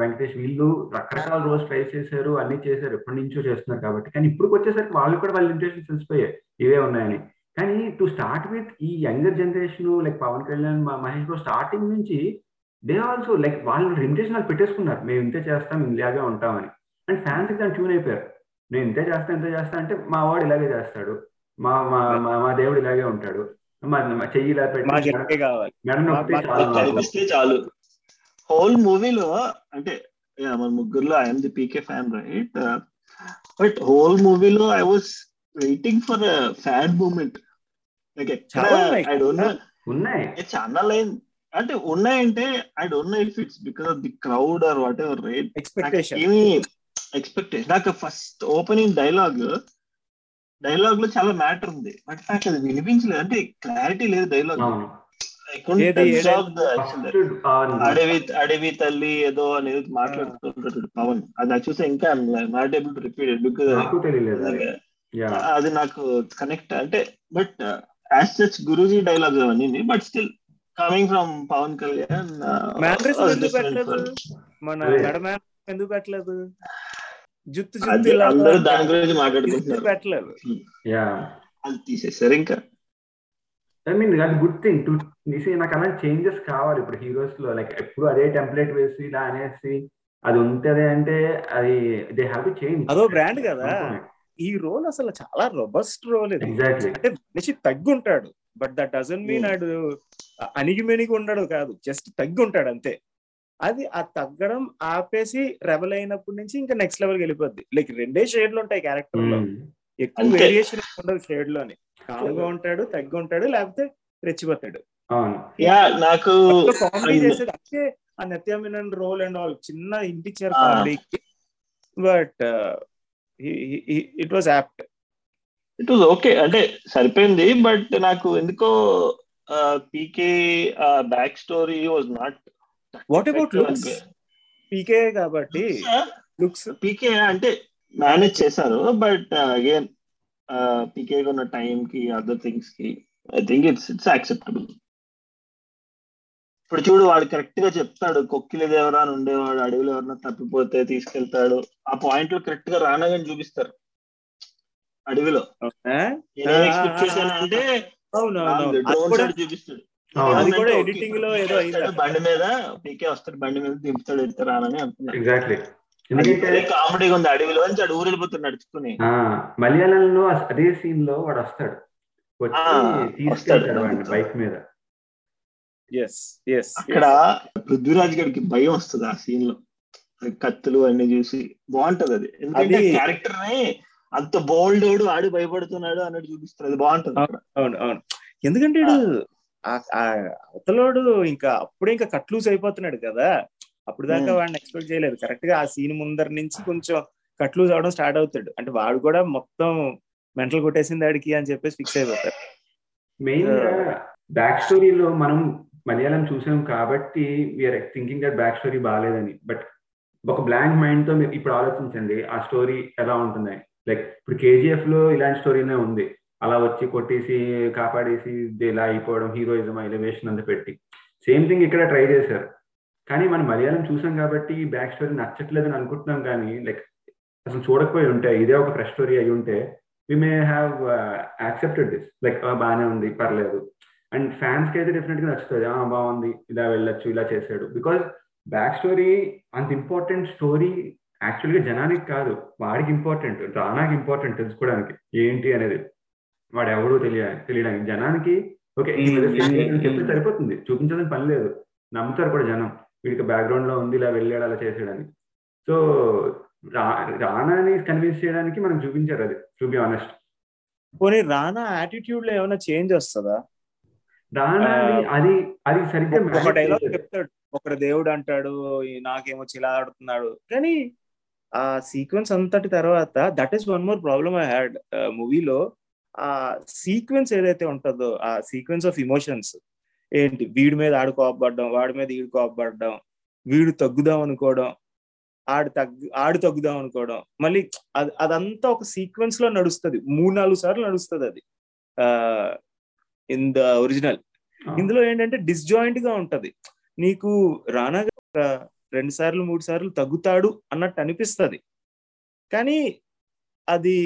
వెంకటేష్ వీళ్ళు రకరకాల రోల్స్ ట్రై చేశారు అన్ని చేశారు. ఎప్పటి నుంచో చేస్తున్నారు కాబట్టి. కానీ ఇప్పుడు వచ్చేసరికి వాళ్ళు కూడా వాళ్ళ లిమిటేషన్స్ తెలిసిపోయాయి. ఇవే ఉన్నాయని. కానీ టు స్టార్ట్ విత్ ఈ younger generation like Pawan Kalyan మ- మహేష్ బాబు స్టార్టింగ్ నుంచి దే ఆల్సో లైక్ వాళ్ళు లిమిటేషన్ వాళ్ళు పెట్టేసుకున్నారు. మేము ఇంతే చేస్తాం ఇలాగే ఉంటామని. అండ్ ఫ్యాన్స్ దాన్ని ట్యూన్ అయిపోయారు. నేను ఇంతే చేస్తా ఇంతే చేస్తా అంటే మా వాడు ఇలాగే చేస్తాడు. మా మా మా- దేవుడు ఇలాగే ఉంటాడు. చెయ్యి ఇలా పెట్టి మెడ చాలు. హోల్ మూవీలో అంటే మన ముగ్గురులో I'm the PK fan right but whole మూవీలో I was waiting for fan moment ఉన్నాయి. చాలా లైన్ అంటే ఉన్నాయంటే I don't know if it's because of the crowd or whatever right expectation ఏమి ఎక్స్పెక్టేషన్ నాకు ఫస్ట్ ఓపెనింగ్ డైలాగ్ డైలాగ్లో చాలా matter ఉంది. బట్ నాకు అది వినిపించలేదు. అంటే క్లారిటీ లేదు డైలాగ్ అడవి అడవి తల్లి ఏదో అనేది మాట్లాడుతుంటాడు పవన్. అది నాకు చూస్తే ఇంకా not able to repeat because అది. నాకు కనెక్ట్ అంటే but as such Guruji dialogues అవన్నీ but still coming from Pawan Kalyan మన ఎందుకు పెట్టలేదు జుత్తు జుత్తు అందరూ దాని గురించి మాట్లాడుకుంటున్నారు పెట్టలేదు యా అది తీసేసారు ఇంకా? ఐ మీన్ అది గుడ్ థింగ్ టు నాకు అలాంటి చేంజెస్ కావాలి ఇప్పుడు హీరోస్లో. లైక్ ఎప్పుడు అదే టెంప్లెట్ వేసి ఇలా అనేసి అది ఉంటది అంటే అది దే హ్యావ్ టు చేంజ్ అదో బ్రాండ్ కదా. ఈ రోల్ అసలు చాలా రొబస్ట్ రోల్ ఇది. ఎగ్జాక్ట్లీ అంటే మనిషి తగ్గుంటాడు but that doesn't mean Hmm. ఆడు అణిగిమెనిగి ఉండడు కాదు జస్ట్ తగ్గుంటాడు అంతే. అది ఆ తగ్గడం ఆపేసి రెబల్ అయినప్పటి నుంచి ఇంకా నెక్స్ట్ లెవెల్కి వెళ్ళిపోద్ది. లైక్ రెండే షేడ్లు ఉంటాయి క్యారెక్టర్లో. ఎక్కువ అంతే. వేరియేషన్ ఉండదు షేడ్లోని కామ్గా ఉంటాడు తగ్గి ఉంటాడు లేకపోతే రెచ్చిపోతాడు. అవును. యా నాకు కామెడీ చేసేది అంటే ఆ నిత్యామినన్ రోల్ అండ్ ఆల్ చిన్న Ah. కామెడీకి but it was apt it was okay అంటే సరిపోయింది బట్ నాకు ఎందుకో పీకే back story was not what about looks పీకే కాబట్టి లుక్స్ పీకే అంటే మేనేజ్ చేశారు బట్ అగైన్ పీకే ఉన్న టైం కి other థింగ్స్కి I think it's it's acceptable ఇప్పుడు చూడు వాడు కరెక్ట్గా చెప్తాడు. కొక్కిలి దేవరా అని ఉండేవాడు. అడవిలో ఎవరన్నా తప్పిపోతే తీసుకెళ్తాడు. ఆ పాయింట్లో కరెక్ట్గా రానగానే చూపిస్తారు. అడవిలో. అంటే చూపిస్తాడు. అది కూడా లో ఏదో వస్తాడు బండి మీద. పీకే వస్తాడు బండి మీద దింపుతాడు వెళ్తారా అని అనుకున్నాను ఎగ్జాక్ట్లీ ఎందుకంటే కామెడీగా ఉంది. అడవిలో నుంచి అడు ఊరు వెళ్ళిపోతాడు నడుచుకుని. ఆ, మలయాళంలో అదే సీన్లో వాడు వస్తాడు. వచ్చి తీసుకెళ్తాడు బైక్ మీద. అక్కడ పృథ్వీరాజ్ గారికి భయం వస్తుంది ఆ సీన్లో కత్తులు అన్ని చూసి బాగుంటది అది. ఎందుకంటే క్యారెక్టర్ని అంత బోల్డ్ ఆడు భయపడుతున్నాడు అన్నట్టు చూపిస్తారు. అది బాగుంటది అవును అవును ఎందుకంటే వీడు ఆ- ఆ అవతలోడు ఇంకా అప్పుడే ఇంకా కట్ లూజ్ అయిపోతున్నాడు కదా. అప్పుడు దాకా. వాడిని ఎక్స్పెక్ట్ చేయలేదు. కరెక్ట్గా ఆ సీన్ ముందర నుంచి కొంచెం కట్ లూజ్ అవడం స్టార్ట్ అవుతాడు. అంటే వాడు కూడా మొత్తం మెంటల్ కొట్టేసింది ఆడికి అని చెప్పేసి ఫిక్స్ అయిపోతాడు. మెయిన్గా బ్యాక్ స్టోరీలో మనం మలయాళం చూసాం కాబట్టి we're thinking that back story బాగాలేదని బట్ ఒక బ్లాంక్ మైండ్తో మీరు ఇప్పుడు ఆలోచించండి ఆ స్టోరీ ఎలా ఉంటుందని. లైక్ ఇప్పుడు కేజీఎఫ్లో ఇలాంటి స్టోరీనే ఉంది. అలా వచ్చి కొట్టేసి కాపాడేసి ఇలా అయిపోవడం హీరోయిజం ఎలివేషన్ అంతా పెట్టి. సేమ్ థింగ్ ఇక్కడ ట్రై చేశారు. కానీ మనం మలయాళం చూసాం కాబట్టి ఈ బ్యాక్ స్టోరీ నచ్చట్లేదు అని అనుకుంటున్నాం కానీ లైక్ అసలు చూడకపోయి ఉంటే ఇదే ఒక ఫ్రెష్ స్టోరీ అయి ఉంటే we may have accepted this like బాగానే ఉంది పర్లేదు. అండ్ ఫ్యాన్స్కి అయితే డెఫినెట్గా నచ్చుతుంది. ఆ బాగుంది. ఇలా వెళ్ళొచ్చు ఇలా చేశాడు. బికాజ్ బ్యాక్ స్టోరీ అంత ఇంపార్టెంట్ స్టోరీ యాక్చువల్గా జనానికి కాదు. వాడికి ఇంపార్టెంట్ రానాకి ఇంపార్టెంట్ తెలుసుకోవడానికి ఏంటి అనేది వాడు ఎవడో తెలియ తెలియడానికి. జనానికి ఓకే mm. సరిపోతుంది. చూపించాల్సిన పని లేదు. నమ్ముతారు కూడా జనం. వీడికి బ్యాక్గ్రౌండ్లో ఉంది ఇలా వెళ్ళాడు అలా చేసాడని సో రానాని కన్విన్స్ చేయడానికి మనం చూపించారు అది టు బి ఆనెస్ట్ పోనీ రానా యాటిట్యూడ్లో ఏమైనా చేంజ్ వస్తుందా? అది అది సరిగ్గా ఒక డైలాగ్. చెప్తాడు. ఒకడు దేవుడు అంటాడు నాకేమో చిలా ఆడుతున్నాడు కానీ ఆ సీక్వెన్స్ అంతటి తర్వాత that is one more problem I had మూవీలో ఆ సీక్వెన్స్ ఏదైతే ఉంటుందో ఆ సీక్వెన్స్ ఆఫ్ ఇమోషన్స్ ఏంటి? వీడి మీద ఆడు కోపపడడం వాడి మీద ఈడు కోపపడడం వీడు తగ్గుదాం అనుకోవడం ఆడు తగ్గు ఆడు తగ్గుదాం అనుకోవడం మళ్ళీ అది అదంతా ఒక సీక్వెన్స్లో నడుస్తుంది. మూడు నాలుగు సార్లు నడుస్తుంది అది. In the original. ఇందులో ఏంటంటే డిస్జాయింట్గా ఉంటది. నీకు రానా రెండు సార్లు మూడు సార్లు తగ్గుతాడు అన్నట్టు అనిపిస్తది. కానీ అది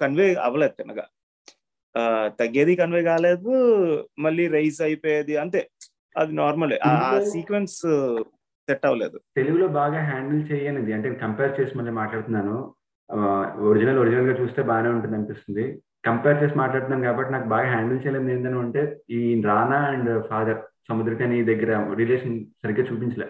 కన్వే అవ్వలేదు తినగా ఆ, తగ్గేది కన్వే కాలేదు మళ్ళీ రైస్ అయిపోయేది అంతే. అది నార్మల్ ఆ సీక్వెన్స్ సెట్ అవ్వలేదు. తెలుగులో బాగా హ్యాండిల్ చేయనిది. అంటే కంపేర్ చేసి మళ్ళీ మాట్లాడుతున్నాను. ఒరిజినల్ ఒరిజినల్గా చూస్తే బాగానే ఉంటుంది అనిపిస్తుంది. కంపేర్ చేసి మాట్లాడుతున్నాను కాబట్టి నాకు బాగా హ్యాండిల్ చేయలేదు ఏంటని అంటే ఈ రానా అండ్ ఫాదర్ సముద్రకని దగ్గర రిలేషన్ సరిగ్గా చూపించలే.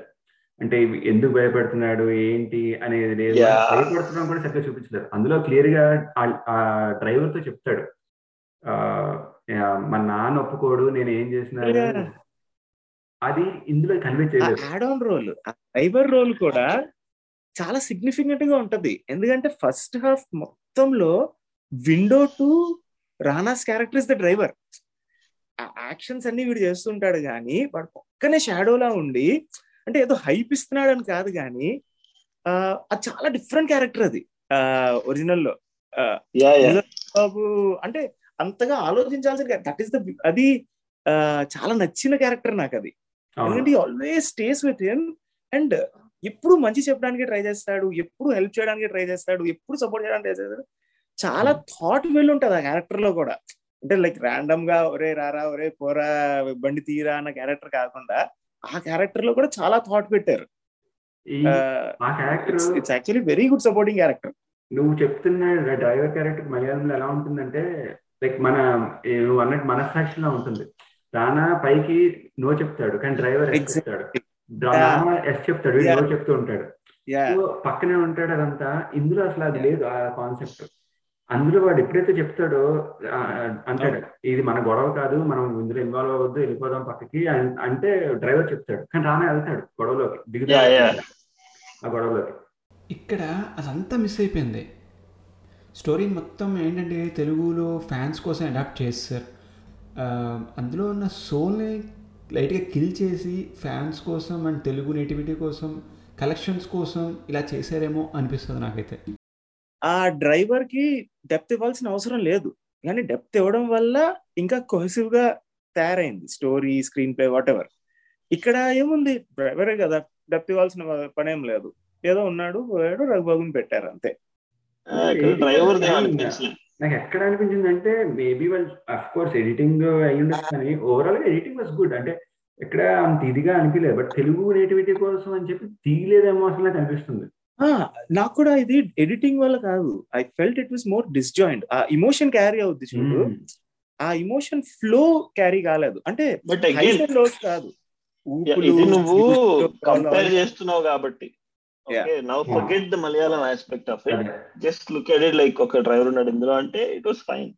అంటే ఎందుకు భయపడుతున్నాడు ఏంటి అనేది లేదు. భయపడుతున్నాం కూడా సరిగ్గా చూపించలేదు. అందులో క్లియర్గా ఆ డ్రైవర్తో చెప్తాడు. మా నాన్న ఒప్పుకోడు నేను ఏం Yeah. అది ఇందులో కన్వే చేయలేదు. రోల్ డ్రైవర్ రోల్ కూడా చాలా సిగ్నిఫికెంట్గా ఉంటది. ఎందుకంటే ఫస్ట్ హాఫ్ మొత్తంలో window to Rana's character is the driver. Actions అన్ని వీడు చేస్తుంటాడు కానీ వాడు పక్కనే షాడోలా ఉండి అంటే ఏదో హైప్ ఇస్తున్నాడు అని కాదు కానీ ఆ, అది చాలా డిఫరెంట్ క్యారెక్టర్ అది ఒరిజినల్లో యా యా. బాబు అంటే అంతగా ఆలోచించాల్సిన దట్ ఈస్ ద అది ఆ, చాలా నచ్చిన క్యారెక్టర్ నాకు అది. ఎందుకంటే always stays with him and ఎప్పుడు మంచి చెప్పడానికి ట్రై చేస్తాడు ఎప్పుడు హెల్ప్ చేయడానికి ట్రై చేస్తాడు ఎప్పుడు సపోర్ట్ చేయడానికి ట్రై చేస్తాడు చాలా థాట్ వెల్ ఉంటది ఆ క్యారెక్టర్లో కూడా. అంటే లైక్ ర్యాండమ్గా ఒరే రారా ఒరే పోరా బండి తీరా అన్న క్యారెక్టర్ కాకుండా ఆ క్యారెక్టర్లో కూడా చాలా థాట్ పెట్టారు. It's actually very good supporting character నువ్వు చెప్తున్న డ్రైవర్ క్యారెక్టర్ మలయాళంలో ఎలా ఉంటుందంటే లైక్ మన నువ్వు అన్నట్టు మనస్సాక్షిలో ఉంటుంది. రానా పైకి నో చెప్తాడు కానీ డ్రైవర్ ఎస్. చెప్తాడు. ఎస్ చెప్తాడు. నో చెప్తూ ఉంటాడు. పక్కనే ఉంటాడు అదంతా ఇందులో అసలు అది లేదు ఆ కాన్సెప్ట్ అందులో వాడు ఎప్పుడైతే చెప్తాడో అంటాడు ఇది మన గొడవ కాదు మనం ఇందులో ఇన్వాల్వ్ అవ్వద్దు వెళ్ళిపోదాం పక్కకి అంటే డ్రైవర్ చెప్తాడు కానీ రానా వెళ్తాడు గొడవలోకి. దిగుతాడు ఆ గొడవలోకి. ఇక్కడ అదంతా మిస్ అయిపోయింది. స్టోరీ మొత్తం ఏంటంటే తెలుగులో ఫ్యాన్స్ కోసం అడాప్ట్ చేస్తారు. అందులో ఉన్న సోల్ని లైట్గా కిల్ చేసి ఫ్యాన్స్ కోసం అండ్ తెలుగు నేటివిటీ కోసం కలెక్షన్స్ కోసం ఇలా చేశారేమో అనిపిస్తుంది నాకైతే. ఆ డ్రైవర్కి డెప్త్ ఇవ్వాల్సిన అవసరం లేదు. కానీ డెప్త్ ఇవ్వడం వల్ల ఇంకా కొహెసివ్గా తయారైంది story screen play whatever ఇక్కడ ఏముంది? డ్రైవరే కదా డెప్త్ ఇవ్వాల్సిన పని ఏం లేదు. ఏదో ఉన్నాడు పోయాడు రఘుబాబుని పెట్టారు అంతే. డ్రైవర్ నాకు ఎక్కడ అనిపించింది అంటే మేబీ వాళ్ళు అఫ్ కోర్స్ ఎడిటింగ్ అయి ఉండొచ్చు కానీ ఓవరాల్గా ఎడిటింగ్ వాస్ గుడ్ అంటే ఎక్కడ అంత ఇదిగా అనిపించలేదు బట్ తెలుగు నేటివిటీ కోసం అని చెప్పి తీయలేదేమో అసలు నాకు అనిపిస్తుంది. నాకు కూడా ఇది ఎడిటింగ్ వల్ల కాదు. I felt it was more disjoint. ఆ ఇమోషన్ క్యారీ అవుద్ది చూడు. ఆ ఇమోషన్ ఫ్లో క్యారీ కాలేదు. అంటే లోస్ కాదు. నువ్వు కంపేర్ చేస్తున్నావు కాబట్టి. Now forget the Malayalam aspect of it just look at it like ఒక డ్రైవర్ ఉన్నాడు ఇందులో. అంటే it was fine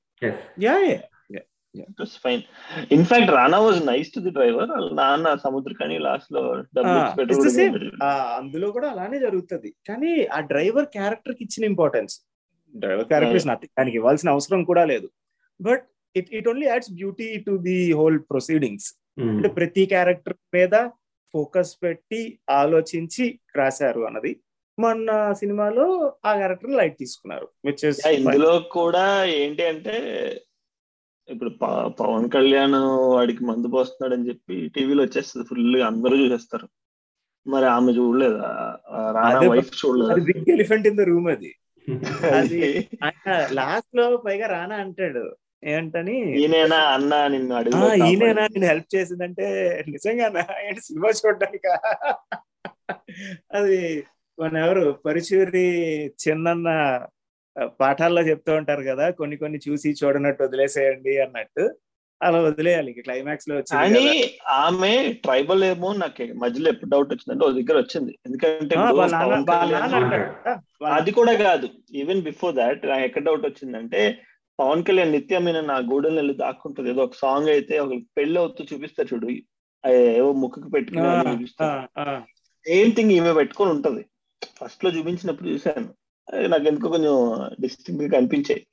yeah it was fine in fact Rana was nice to the driver నాన్న సముద్రకని లాస్ట్లో అందులో కూడా అలానే జరుగుతుంది. కానీ ఆ డ్రైవర్ క్యారెక్టర్కి ఇచ్చిన importance driver character is nothing దానికి ఇవ్వాల్సిన అవసరం కూడా లేదు. But it it only adds beauty to the whole proceedings అంటే ప్రతి క్యారెక్టర్ మీద ఫోకస్ పెట్టి ఆలోచించి రాశారు అన్నది. మొన్న సినిమాలో ఆ క్యారెక్టర్ లైట్ తీసుకున్నారు విచ్ ఇందులో కూడా ఏంటి అంటే ఇప్పుడు ప- పవన్ కళ్యాణ్ వాడికి మందు పోస్తున్నాడు అని చెప్పి టీవీలో వచ్చేస్తుంది ఫుల్గా అందరూ చూసేస్తారు. మరి ఆమె చూడలేదు? రానా వైఫ్ చూడలేదు? Big elephant in the room అది. అది లాస్ట్లో పైగా రానా అంటాడు. ఏమంటని ఈయనేనా అన్న నిన్ను ఆ, అడుగు ఈయనేనా నేను హెల్ప్ చేసిందంటే నిజంగానా? ఏంటి సినిమా చూడడానిక? అది మన ఎవరు? పరిచూరి చిన్నన్న ఆ, పాఠాల్లో చెప్తూ ఉంటారు కదా కొన్ని కొన్ని చూసి చూడనట్టు వదిలేసేయండి అన్నట్టు. అలా వదిలేయాలి ఇంక క్లైమాక్స్లో వచ్చింది. ఆమె ట్రైబల్ ఏమో నాకు మధ్యలో ఎప్పుడు డౌట్ వచ్చిందంటే ఓ దగ్గర వచ్చింది. ఎందుకంటే అది కూడా కాదు. ఈవెన్ బిఫోర్ దాట్ నాకు ఎక్కడ డౌట్ వచ్చిందంటే పవన్ కళ్యాణ్ నిత్యం మీద నా గూడెలు వెళ్ళి దాక్కుంటది. ఏదో ఒక సాంగ్ అయితే ఒక పెళ్ళి అవుతూ చూపిస్తారు చూడు. ఏవో ముక్కుకు పెట్టుకుని ఆ. సేమ్ థింగ్ ఈమె పెట్టుకొని ఉంటది. ఫస్ట్లో చూపించినప్పుడు చూశాను. నాకు ఎందుకో కొంచెం డిస్టింగ్గా కనిపించాయి.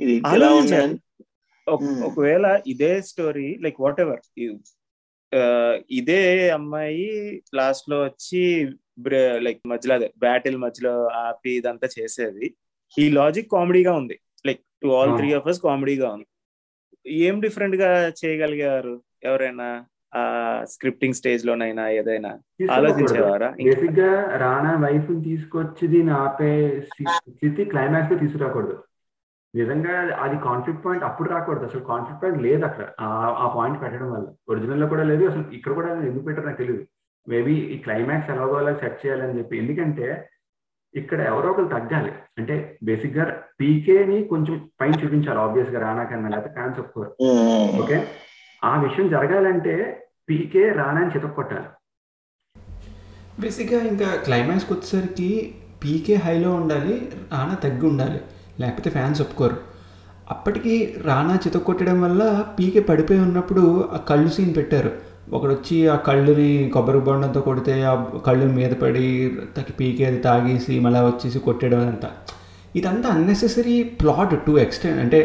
ఇది ఎలా. ఒకవేళ ఇదే స్టోరీ లైక్ వాట్ ఎవర్ ఇదే అమ్మాయి లాస్ట్లో వచ్చి లైక్ మధ్యలో అదే బ్యాటిల్ మధ్యలో ఆపి ఇదంతా చేసేది. ఈ లాజిక్ కామెడీగా ఉంది. Like to all. Three of us కామెడీగా ఉంది. ఏం డిఫరెంట్గా చేయగలిగారు ఎవరైనా? ఆ స్క్రిప్టింగ్ స్టేజ్ లోనైనా ఏదైనా ఆలోచించేవారా? బేసిక్గా రాణా వైఫ్ తీసుకొచ్చి దీన్ని ఆపే స్థి- స్థితి క్లైమాక్స్లో తీసుకురాకూడదు. నిజంగా అది కాన్ఫ్లిక్ట్ పాయింట్ అప్పుడు రాకూడదు. అసలు కాన్ఫ్లిక్ట్ పాయింట్ లేదు అక్కడ. ఆ- పాయింట్ పెట్టడం వల్ల. ఒరిజినల్లో కూడా లేదు. అసలు ఇక్కడ కూడా ఎందుకు పెట్టారు నాకు తెలియదు మేబీ ఈ క్లైమాక్స్ ఎలాగో అలా సెట్ చేయాలని చెప్పి. ఎందుకంటే ఇక్కడ ఎవరో ఒకరు తగ్గాలి. అంటే బేసిక్గా పీకే ని కొంచెం పైన చూపించాలి ఆబ్వియస్గా రానా కన్నా లేకపోతే ఫ్యాన్స్ ఒప్పుకోరు ఓకే ఆ విషయం జరగాలంటే పీకే రానాని చితక్కొట్టాలి బేసిక్గా ఇంకా క్లైమాక్స్కి వచ్చేసరికి పీకే హైలో ఉండాలి రానా తగ్గి ఉండాలి లేకపోతే ఫ్యాన్స్ ఒప్పుకోరు. అప్పటికి రానా చితకొట్టడం వల్ల పీకే పడిపోయి ఉన్నప్పుడు ఆ కళ్ళు సీన్ పెట్టారు. ఒకడు వచ్చి ఆ కళ్ళుని కొబ్బరి బొండంతో కొడితే ఆ కళ్ళు మీద పడి తకి పీకే అది తాగేసి మళ్ళీ వచ్చేసి కొట్టడం అంతా ఇదంతా అన్నెసెసరీ ప్లాట్ టు ఎక్స్టెండ్ అంటే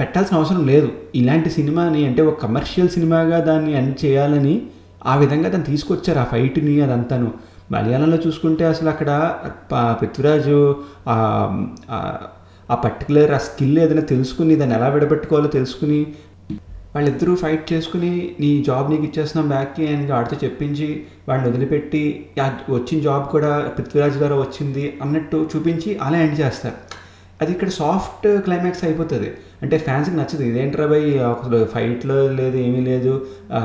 పెట్టాల్సిన అవసరం లేదు. ఇలాంటి సినిమాని అంటే ఒక కమర్షియల్ సినిమాగా దాన్ని ఎండ్ చేయాలని ఆ విధంగా దాన్ని తీసుకొచ్చారు ఆ ఫైట్ని అదంతాను. మలయాళంలో చూసుకుంటే అసలు అక్కడ ప- పృథ్వీరాజు ఆ- పర్టికులర్ ఆ స్కిల్ ఏదైనా తెలుసుకుని దాన్ని ఎలా విడబెట్టుకోవాలో తెలుసుకుని వాళ్ళిద్దరూ ఫైట్ చేసుకుని నీ జాబ్ నీకు ఇచ్చేస్తున్నాం బ్యాక్కి అని వాడితో చెప్పించి వాడిని వదిలిపెట్టి వచ్చిన జాబ్ కూడా పృథ్వీరాజ్ ద్వారా వచ్చింది అన్నట్టు చూపించి అలా ఎండ్ చేస్తారు. అది ఇక్కడ సాఫ్ట్ క్లైమాక్స్ అయిపోతుంది. అంటే ఫ్యాన్స్కి నచ్చదు. ఇదేంట్రా భయ్? అసలు ఫైట్లో లేదు ఏమీ లేదు.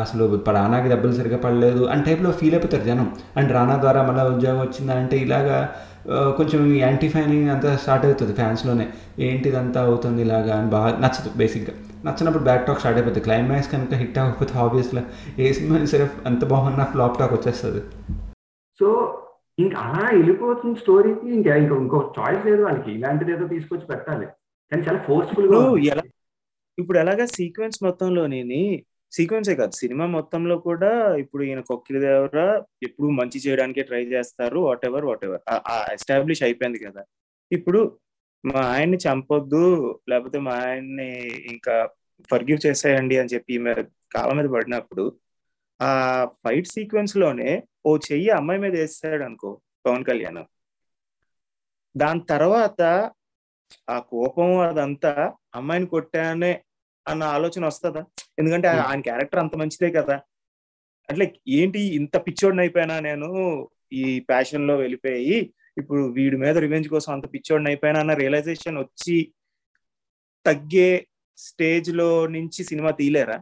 అసలు రానాకి దెబ్బలు సరిగ్గా పడలేదు అని టైప్లో ఫీల్ అయిపోతారు జనం. అండ్ రానా ద్వారా మళ్ళీ ఉద్యోగం వచ్చిందా అంటే ఇలాగా కొంచెం యాంటీ ఫ్యానింగ్ అంతా స్టార్ట్ అవుతుంది ఫ్యాన్స్లోనే. ఏంటి ఇదంతా అవుతుంది ఇలాగా అని బాగా నచ్చదు బేసిక్గా. నచ్చినప్పుడు బ్యాక్ టాక్ స్టార్ట్ అయిపోతుంది క్లైమాక్స్ కనుక హిట్ అవ్వకపోతే ఆబ్వియస్గా ఏ సినిమా సరే ఎంత బాగున్నా ఫ్లాప్ టాక్ వచ్చేస్తుంది. సో ఇంకా అలా వెళ్ళిపోతున్న స్టోరీకి ఇంకా ఇంకా ఇంకో చాయిస్ లేదు. వాళ్ళకి ఇలాంటిది ఏదో తీసుకొచ్చి పెట్టాలి. కానీ చాలా ఫోర్స్ఫుల్గా. ఎలా ఇప్పుడు ఎలాగా సీక్వెన్స్ మొత్తంలోని సీక్వెన్సే కాదు సినిమా మొత్తంలో కూడా ఇప్పుడు ఈయన కొక్కిలి దేవర ఎప్పుడు మంచి చేయడానికి ట్రై చేస్తారు whatever whatever establish అయిపోయింది కదా. ఇప్పుడు మా ఆయన్ని చంపొద్దు లేకపోతే మా ఆయన్ని ఇంకా ఫర్గివ్ చేసేయండి అని చెప్పి కాళ్ళ మీద పడినప్పుడు ఆ ఫైట్ సీక్వెన్స్లోనే ఓ చెయ్యి అమ్మాయి మీద వేస్తాడు అనుకో పవన్ కళ్యాణ్. దాని తర్వాత ఆ కోపం అదంతా అమ్మాయిని కొట్టానే అన్న ఆలోచన వస్తుందా? ఎందుకంటే ఆయన క్యారెక్టర్ అంత మంచిదే కదా. అంటే ఏంటి ఇంత పిచ్చోడిని అయిపోయినా నేను ఈ ప్యాషన్లో వెళ్ళిపోయి ఇప్పుడు వీడి మీద రివెంజ్ కోసం అంత పిచ్చోడిని అయిపోయినా అన్న రియలైజేషన్ వచ్చి తగ్గే స్టేజ్లో నుంచి సినిమా అది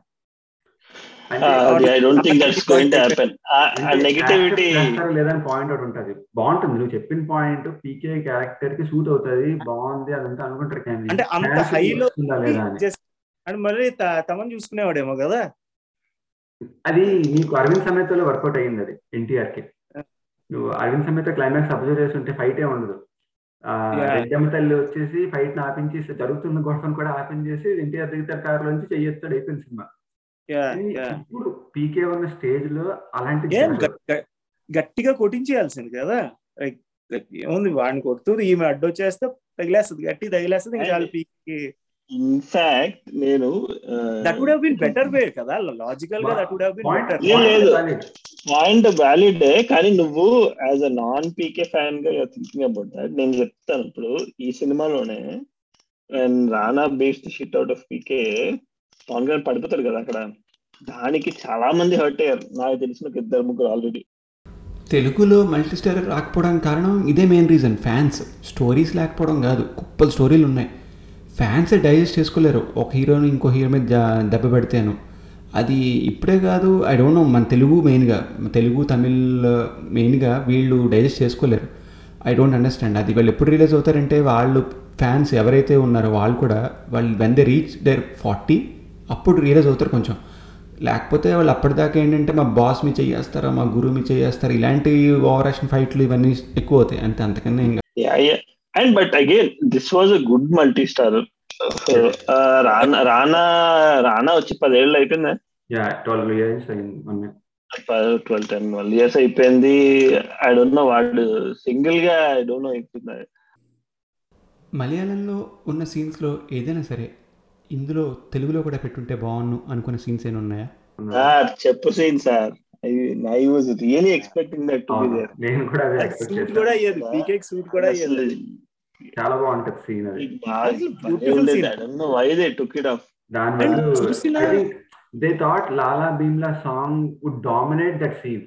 I don't think that's going to happen ఆ అంటే నెగటివిటీ accept చేస్తారో లేదని పాయింట్ ఒకటి ఉంటది. బాగుంటుంది. నువ్వు చెప్పిన పాయింట్ పీకే క్యారెక్టర్కి సూట్ అవుతుంది బాగుంది అదంతా అనుకుంటారు కానీ అంటే అంత హైలో అండ్ మళ్ళీ తమని చూసుకునేవాడేమో కదా? అది నీకు అరవింద్ సమేతలో వర్కౌట్ అయ్యింది అది ఎన్టీఆర్కి నువ్వు అరవింద్ సమేత క్లైమాక్స్ అబ్జర్వ్ చేసి ఉంటే ఫైట్ ఏ ఉండదు. రెడ్డమ్మ తల్లి వచ్చేసి ఫైట్ని ఆపించి జరుగుతున్న గొడవను కూడా ఆపించేసి ఎన్టీఆర్ దిగుతారు కారు నుంచి చెయ్యొస్తాడు అయిపోయింది సినిమా. ఇప్పుడు పీకే ఉన్న స్టేజ్లో అలాంటి గట్టిగా కొట్టించేయాల్సింది కదా. ఏముంది వాడిని కొడుతుంది ఈమె అడ్డొచ్చేస్తే తగిలేస్తుంది గట్టి తగిలేస్తుంది ఇంకా చాలు పీకి ఇన్ఫాక్ట్ నేను that would have been better way కదా లాజికల్గా that would have been better లేదు. పాయింట్ వ్యాలిడ్ కానీ నువ్వు యాజ్ అ నాన్ పీకే ఫ్యాన్గా థింకింగ్ అబౌట్ దట్ నేను చెప్తాను ఇప్పుడు ఈ సినిమాలోనే and Rana based shit out of PK Pawan గారు పడిపోతారు కదా అక్కడ. దానికి చాలా మంది హర్ట్ అయ్యారు. నాకు తెలిసిన ఒక ఇద్దరు ముగ్గురు ఆల్రెడీ తెలుగులో మల్టీ స్టార్ రాకపోవడానికి కారణం ఇదే మెయిన్ రీజన్ ఫ్యాన్స్ స్టోరీస్ లేకపోవడం కాదు. కుప్పలు స్టోరీలు ఉన్నాయి. ఫ్యాన్స్ డైజెస్ట్ చేసుకోలేరు. ఒక హీరోని ఇంకో హీరో మీద దెబ్బ పెడితేను. అది ఇప్పుడే కాదు ఐ డోంట్ నో మన తెలుగు మెయిన్గా తెలుగు తమిళ్ మెయిన్గా వీళ్ళు డైజెస్ట్ చేసుకోలేరు. ఐ డోంట్ అండర్స్టాండ్ అది వాళ్ళు ఎప్పుడు రిలీజ్ అవుతారంటే వాళ్ళు ఫ్యాన్స్ ఎవరైతే ఉన్నారో వాళ్ళు కూడా వాళ్ళు when they reach there forty అప్పుడు రియలైజ్ అవుతారు కొంచెం. లేకపోతే వాళ్ళు అప్పటిదాకా ఏంటంటే మా బాస్ మీ చేయేస్తారా? మా గురువు మీ చేయేస్తారు? ఇలాంటి ఓవర్ యాక్షన్ ఫైట్లు ఇవన్నీ ఎక్కువ అవుతాయి. అంతే అంతకన్నా ఇంకా and but again this was a good multi star Rana Rana Rana వచ్చి పదేళ్ళు అయిపోయిందా? యా ట్వెల్వ్ ఇయర్స్ అయింది మొన్న. ట్వెల్వ్ టెన్ ట్వెల్వ్ ఇయర్స్ అయిపోయింది. ఐ డోంట్ నో వాడు సింగిల్గా ఐ డోంట్ నో అయిపోయింది. మలయాళంలో ఉన్న సీన్స్లో ఏదైనా సరే ఇందులో తెలుగులో కూడా పెట్టుంటే బాగున్ను అనుకునే సీన్స్ ఏమైనా ఉన్నాయా? సార్ చెప్పు scene sir. I was really expecting that to be. There. నేను కూడా అదే ఎక్స్పెక్ట్ సూట్ కూడా అయ్యేది. పీకే సూట్ కూడా అయ్యేది. చాలా బాగుంటుంది సీన్ అది. అసలు beautiful scene. Why they took it off దాని I they thought Lala Bheemla song would dominate that scene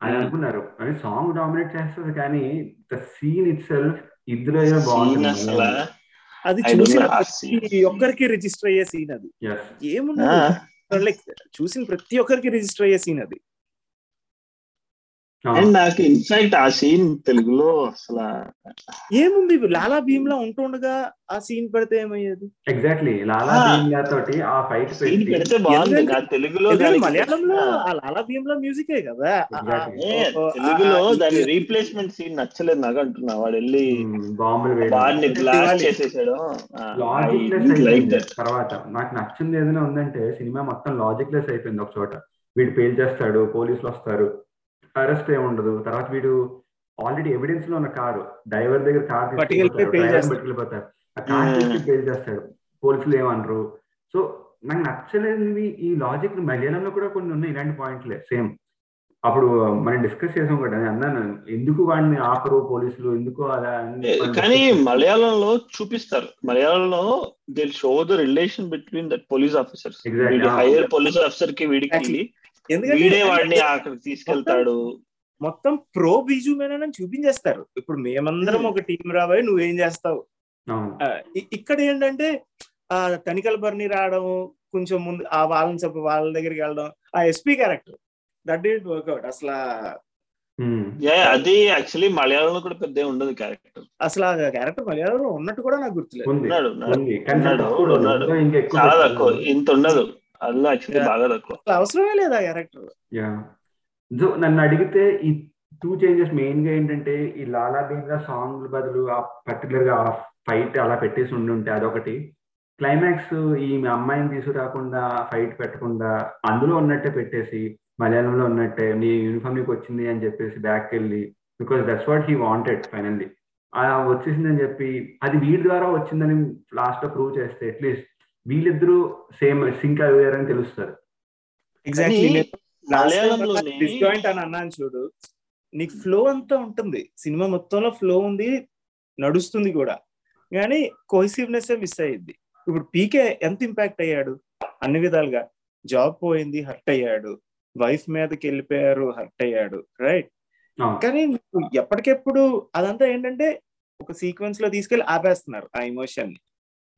అని Hmm. అనుకున్నారు. అని సాంగ్ డామినేట్ చేస్తుంది కానీ ద సీన్ ఇట్ సెల్ఫ్ ఇందులో ఏదో సీన్ బాగుంటుంది అది చూసిన ఆ ప్రతి ఒక్కరికి రిజిస్టర్ అయ్యే సీన్ అది. ఎస్ ఏముంది? లైక్ చూసిన ప్రతి ఒక్కరికి రిజిస్టర్ అయ్యే సీన్ అది. అండ్ నాకు ఇన్ఫాక్ట్ ఆ సీన్ తెలుగులో అసలు ఏముంది లాలా భీమ్లా ఉంటుండగా ఆ సీన్ పెడితే ఏమయ్యేది? Exactly Lala Ah. భీమ్లా తోటి ఆ ఫైట్ పెడితే బాగుంది తెలుగులో మలయాళంలో ఆ. లాలా భీమ్లా మ్యూజికే కదా. తెలుగులో దాని రీప్లేస్మెంట్ సీన్ నచ్చలేదు నాకు అంటున్నా. వాడు వెళ్ళి Hmm, బాంబులు వాడిని వేయడం బ్లాస్ట్. చేసేసాడు. లాజిక్ లెస్ లైక్ అయిపోయింది. దట్ తర్వాత నాకు నచ్చింది ఏదైనా ఉందంటే సినిమా మొత్తం లాజిక్ లెస్ అయిపోయింది ఒక చోట. వీడు పేల్ చేస్తాడు పోలీసులు వస్తారు. అరెస్ట్ ఏమి ఉండదు. తర్వాత వీడు ఆల్రెడీ ఎవిడెన్స్లో ఉన్న కారు డ్రైవర్ దగ్గర కార్. పట్టుకెళ్ళిపోతారు. ఆ కార్ పేల్ చేస్తాడు. పోలీసులు ఏమనరు. సో నాకు నచ్చలేనివి ఈ లాజిక్ మలయాళంలో కూడా కొన్ని ఉన్నాయి ఇలాంటి పాయింట్లే సేమ్ అప్పుడు మనం డిస్కస్ చేసాం కూడా నేను అన్నాను ఎందుకు వాడిని ఆపరు పోలీసులు? ఎందుకు అలా కానీ. మలయాళంలో చూపిస్తారు. మలయాళంలో they show the relation between that police officers. వీడి హైయర్ పోలీస్ ఆఫీసర్కి వీడికి Exactly. ఎందుకంటే వీడే వాడిని అక్కడికి తీసుకెళ్తాడు. మొత్తం ప్రో బిజుమేనని చూపించేస్తారు. ఇప్పుడు మేమందరం ఒక టీం రాబోయి నువ్వేం చేస్తావు? ఇక్కడ ఏంటంటే ఆ తనికల బర్ని రావడం కొంచెం ముందు ఆ వాళ్ళని చెప్ప వాళ్ళ దగ్గరికి వెళ్ళడం ఆ SP character. That date work out అసలు అది యాక్చువల్లీ మలయాళంలో కూడా పెద్ద ఉండదు క్యారెక్టర్. అసలు ఆ క్యారెక్టర్ మలయాళంలో ఉన్నట్టు కూడా నాకు గుర్తులేదు. చాలా. తక్కువ. ఇంత ఉండదు. యాక్చువల్లీ. బాగా తక్కువ. అవసరమే లేదు క్యారెక్టర్? యా సో నన్ను అడిగితే ఈ టూ చేంజెస్ మెయిన్గా ఏంటంటే ఈ లాలా దీంట్లో సాంగ్ బదులు ఆ పర్టికులర్గా ఆ ఫైట్ అలా పెట్టేసి ఉండి ఉంటే అదొకటి. క్లైమాక్స్ ఈ అమ్మాయిని తీసుకురాకుండా ఫైట్ పెట్టకుండా అందులో ఉన్నట్టే పెట్టేసి మలయాళంలో ఉన్నట్టే నీ యూనిఫామ్ నీకు వచ్చింది అని చెప్పేసి బ్యాక్ వెళ్ళి because that's what he wanted finally ఆ వచ్చేసిందని చెప్పి అది వీడి ద్వారా వచ్చిందని లాస్ట్లో ప్రూవ్ చేస్తే అట్లీస్ట్ వీళ్ళిద్దరూ సేమ్ సింక్ అయ్యారని తెలుస్తారు. ఎగ్జాక్ట్లీ డిస్జాయింట్ అని అన్నాను చూడు నీకు ఫ్లో అంతా ఉంటుంది. సినిమా మొత్తంలో ఫ్లో ఉంది నడుస్తుంది కూడా. కానీ కోహెసివ్నెస్ మిస్ అయ్యింది ఇప్పుడు పీకే ఎంత ఇంపాక్ట్ అయ్యాడు? అన్ని విధాలుగా. జాబ్ పోయింది హర్ట్ అయ్యాడు. వైఫ్ మీదకి వెళ్ళిపోయారు హర్ట్ అయ్యాడు. రైట్. కానీ ఎప్పటికెప్పుడు అదంతా ఏంటంటే ఒక సీక్వెన్స్లో తీసుకెళ్ళి ఆపేస్తున్నారు ఆ ఎమోషన్ని.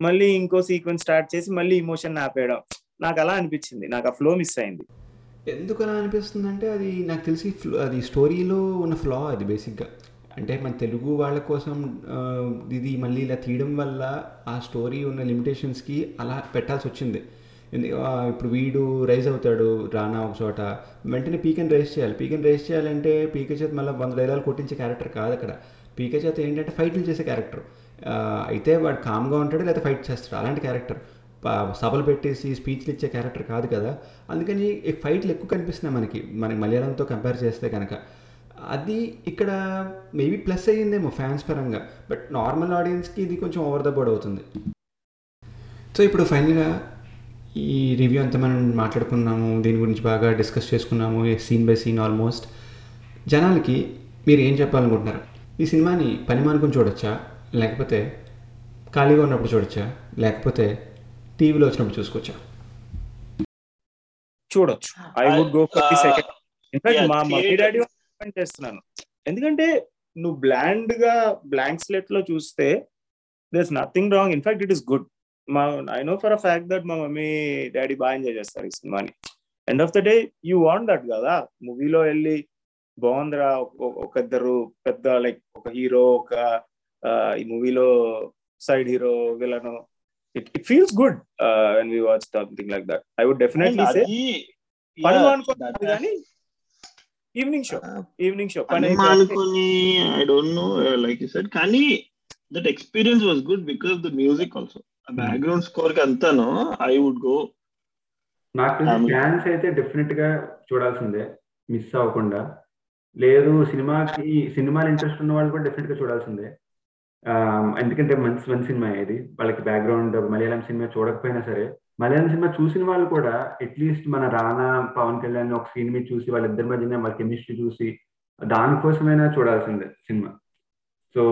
మళ్ళీ ఇంకో సీక్వెన్స్ స్టార్ట్ చేసి మళ్ళీ ఇమోషన్ ఆపేయడం. నాకు అలా అనిపించింది. నాకు ఆ ఫ్లో మిస్ అయింది. ఎందుకు అలా అనిపిస్తుంది అంటే అది నాకు తెలిసి ఫ్లో అది స్టోరీలో ఉన్న ఫ్లా అది బేసిక్గా అంటే మన తెలుగు వాళ్ళ కోసం ఇది మళ్ళీ ఇలా తీయడం వల్ల ఆ స్టోరీ ఉన్న లిమిటేషన్స్కి అలా పెట్టాల్సి వచ్చింది. ఇప్పుడు వీడు రైజ్ అవుతాడు రానా ఒక చోట. వెంటనే పీకెన్ రైజ్ చేయాలి. పీకెన్ రైజ్ చేయాలంటే పీకే చేత మళ్ళీ వంద డైలాలు కొట్టించే క్యారెక్టర్ కాదు అక్కడ. పీకే చేత ఏంటంటే ఫైట్లు చేసే క్యారెక్టర్ అయితే వాడు కామ్గా ఉంటాడు లేదా ఫైట్ చేస్తాడు. అలాంటి క్యారెక్టర్. సభలు పెట్టేసి స్పీచ్లు ఇచ్చే క్యారెక్టర్ కాదు కదా. అందుకని ఈ ఫైట్లు ఎక్కువ కనిపిస్తున్నాయి మనకి. మన మలయాళంతో కంపేర్ చేస్తే కనుక. అది ఇక్కడ మేబీ ప్లస్ అయ్యిందేమో ఫ్యాన్స్ పరంగా. బట్ నార్మల్ ఆడియన్స్కి ఇది కొంచెం ఓవర్ ద బోర్డ్ అవుతుంది. సో ఇప్పుడు ఫైనల్గా ఈ రివ్యూ అంతా మనం మాట్లాడుకున్నాము. దీని గురించి బాగా డిస్కస్ చేసుకున్నాము. Scene by scene almost. జనాలకి మీరు ఏం చెప్పాలనుకుంటున్నారు? ఈ సినిమాని పని మానుకుని చూడొచ్చా? లేకపోతే ఖాళీగా ఉన్నప్పుడు చూడొచ్చా? లేకపోతే టీవీలో వచ్చినప్పుడు చూసుకోవచ్చా? చూడొచ్చు. I would go for the second in fact మా మమ్మీ డాడీ చేస్తున్నాను. ఎందుకంటే నువ్వు బ్లాండ్గా బ్లాంక్ స్లెట్లో చూస్తే there's nothing wrong in fact it is good మా I know for a fact that మా మమ్మీ డాడీ బాగా ఎంజాయ్ చేస్తారు ఈ సినిమాని. End of the day you want that కదా? మూవీలో వెళ్ళి బాగుందిరా ఒక- ఒక ఇద్దరు పెద్ద లైక్ ఒక హీరో ఒక ఈ మూవీలో side hero villain it it feels good when we watch something like that I would definitely say పని అనుకుంటున్నాను కానీ ఈవినింగ్ షో ఈవినింగ్ షో పని అనుకుని I don't know like you said కానీ that experience was good because the music also background స్కోర్కి అంతాను I would go నాకు Family. Fans అయితే డెఫినెట్గా చూడాల్సిందే మిస్ అవ్వకుండా. లేదు సినిమాకి సినిమాలు ఇంట్రెస్ట్ ఉన్న వాళ్ళు కూడా డెఫినెట్గా చూడాల్సిందే. ఎందుకంటే మంచి మంచి సినిమా ఇది. వాళ్ళకి బ్యాక్గ్రౌండ్ మలయాళం సినిమా చూడకపోయినా సరే మలయాళం సినిమా చూసిన వాళ్ళు కూడా అట్లీస్ట్ మన రానా పవన్ కళ్యాణ్ ఒక సీన్ మీద చూసి వాళ్ళిద్దరి మధ్యన వాళ్ళ కెమిస్ట్రీ చూసి దానికోసమైనా చూడాల్సిందే cinema. So.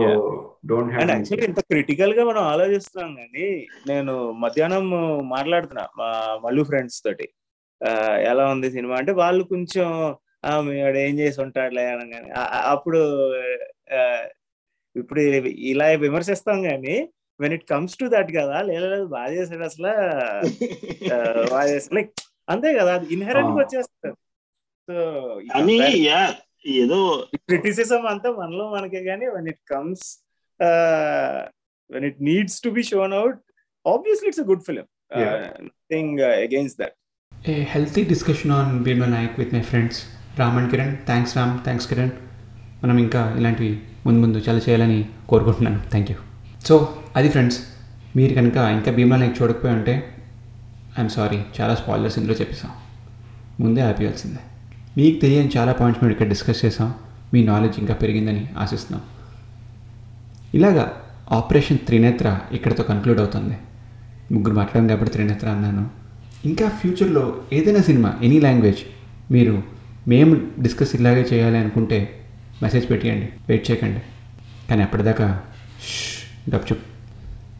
Don't and actually ఇంత క్రిటికల్గా మనం ఆలోచిస్తున్నాం కానీ నేను మధ్యాహ్నం మాట్లాడుతున్నా మా మల్లు ఫ్రెండ్స్ తోటి. ఎలా ఉంది సినిమా? అంటే వాళ్ళు కొంచెం "ఆ, వాడు ఏం చేసి ఉంటాడులే అనగానే. అప్పుడు ఇప్పుడు ఇలా విమర్శిస్తాం కానీ when it comes to that కదా లేదు బాగా చేశాడు అసలు బాగా లైక్ అంతే కదా అది ఇన్హెరెంట్గా వచ్చేస్తారు సో ఏదో క్రిటిసిజం అంతా మనలో మనకే కానీ when it comes when it needs to be shown out obviously it's a good film. Nothing against that a healthy discussion on Bheema Nayak with my friends Ram and Kiran thanks Ram thanks Kiran మనం ఇంకా ఇలాంటివి ముందు ముందు చాలా చేయాలని కోరుకుంటున్నాను. Thank you so అది friends మీరు కనుక ఇంకా భీమ్లా నాయక్ చూడకపోయి ఉంటే ఐఎమ్ సారీ చాలా స్పాయిలర్స్ ఇందులో చెప్పేసాం ముందే ఆపేయాల్సిందే మీకు తెలియని చాలా పాయింట్స్ మేము ఇక్కడ డిస్కస్ చేసాం మీ నాలెడ్జ్ ఇంకా పెరిగిందని ఆశిస్తున్నాం. ఇలాగా ఆపరేషన్ త్రినేత్ర ఇక్కడతో కన్క్లూడ్ అవుతుంది. ముగ్గురు మాట్లాడడం కాబట్టి త్రినేత్ర అన్నాను. ఇంకా ఫ్యూచర్లో ఏదైనా సినిమా ఎనీ లాంగ్వేజ్ మీరు మేము డిస్కస్ ఇలాగే చేయాలి అనుకుంటే మెసేజ్ పెట్టేయండి వెయిట్ చేయకండి. కానీ అప్పటిదాకా చెప్పు.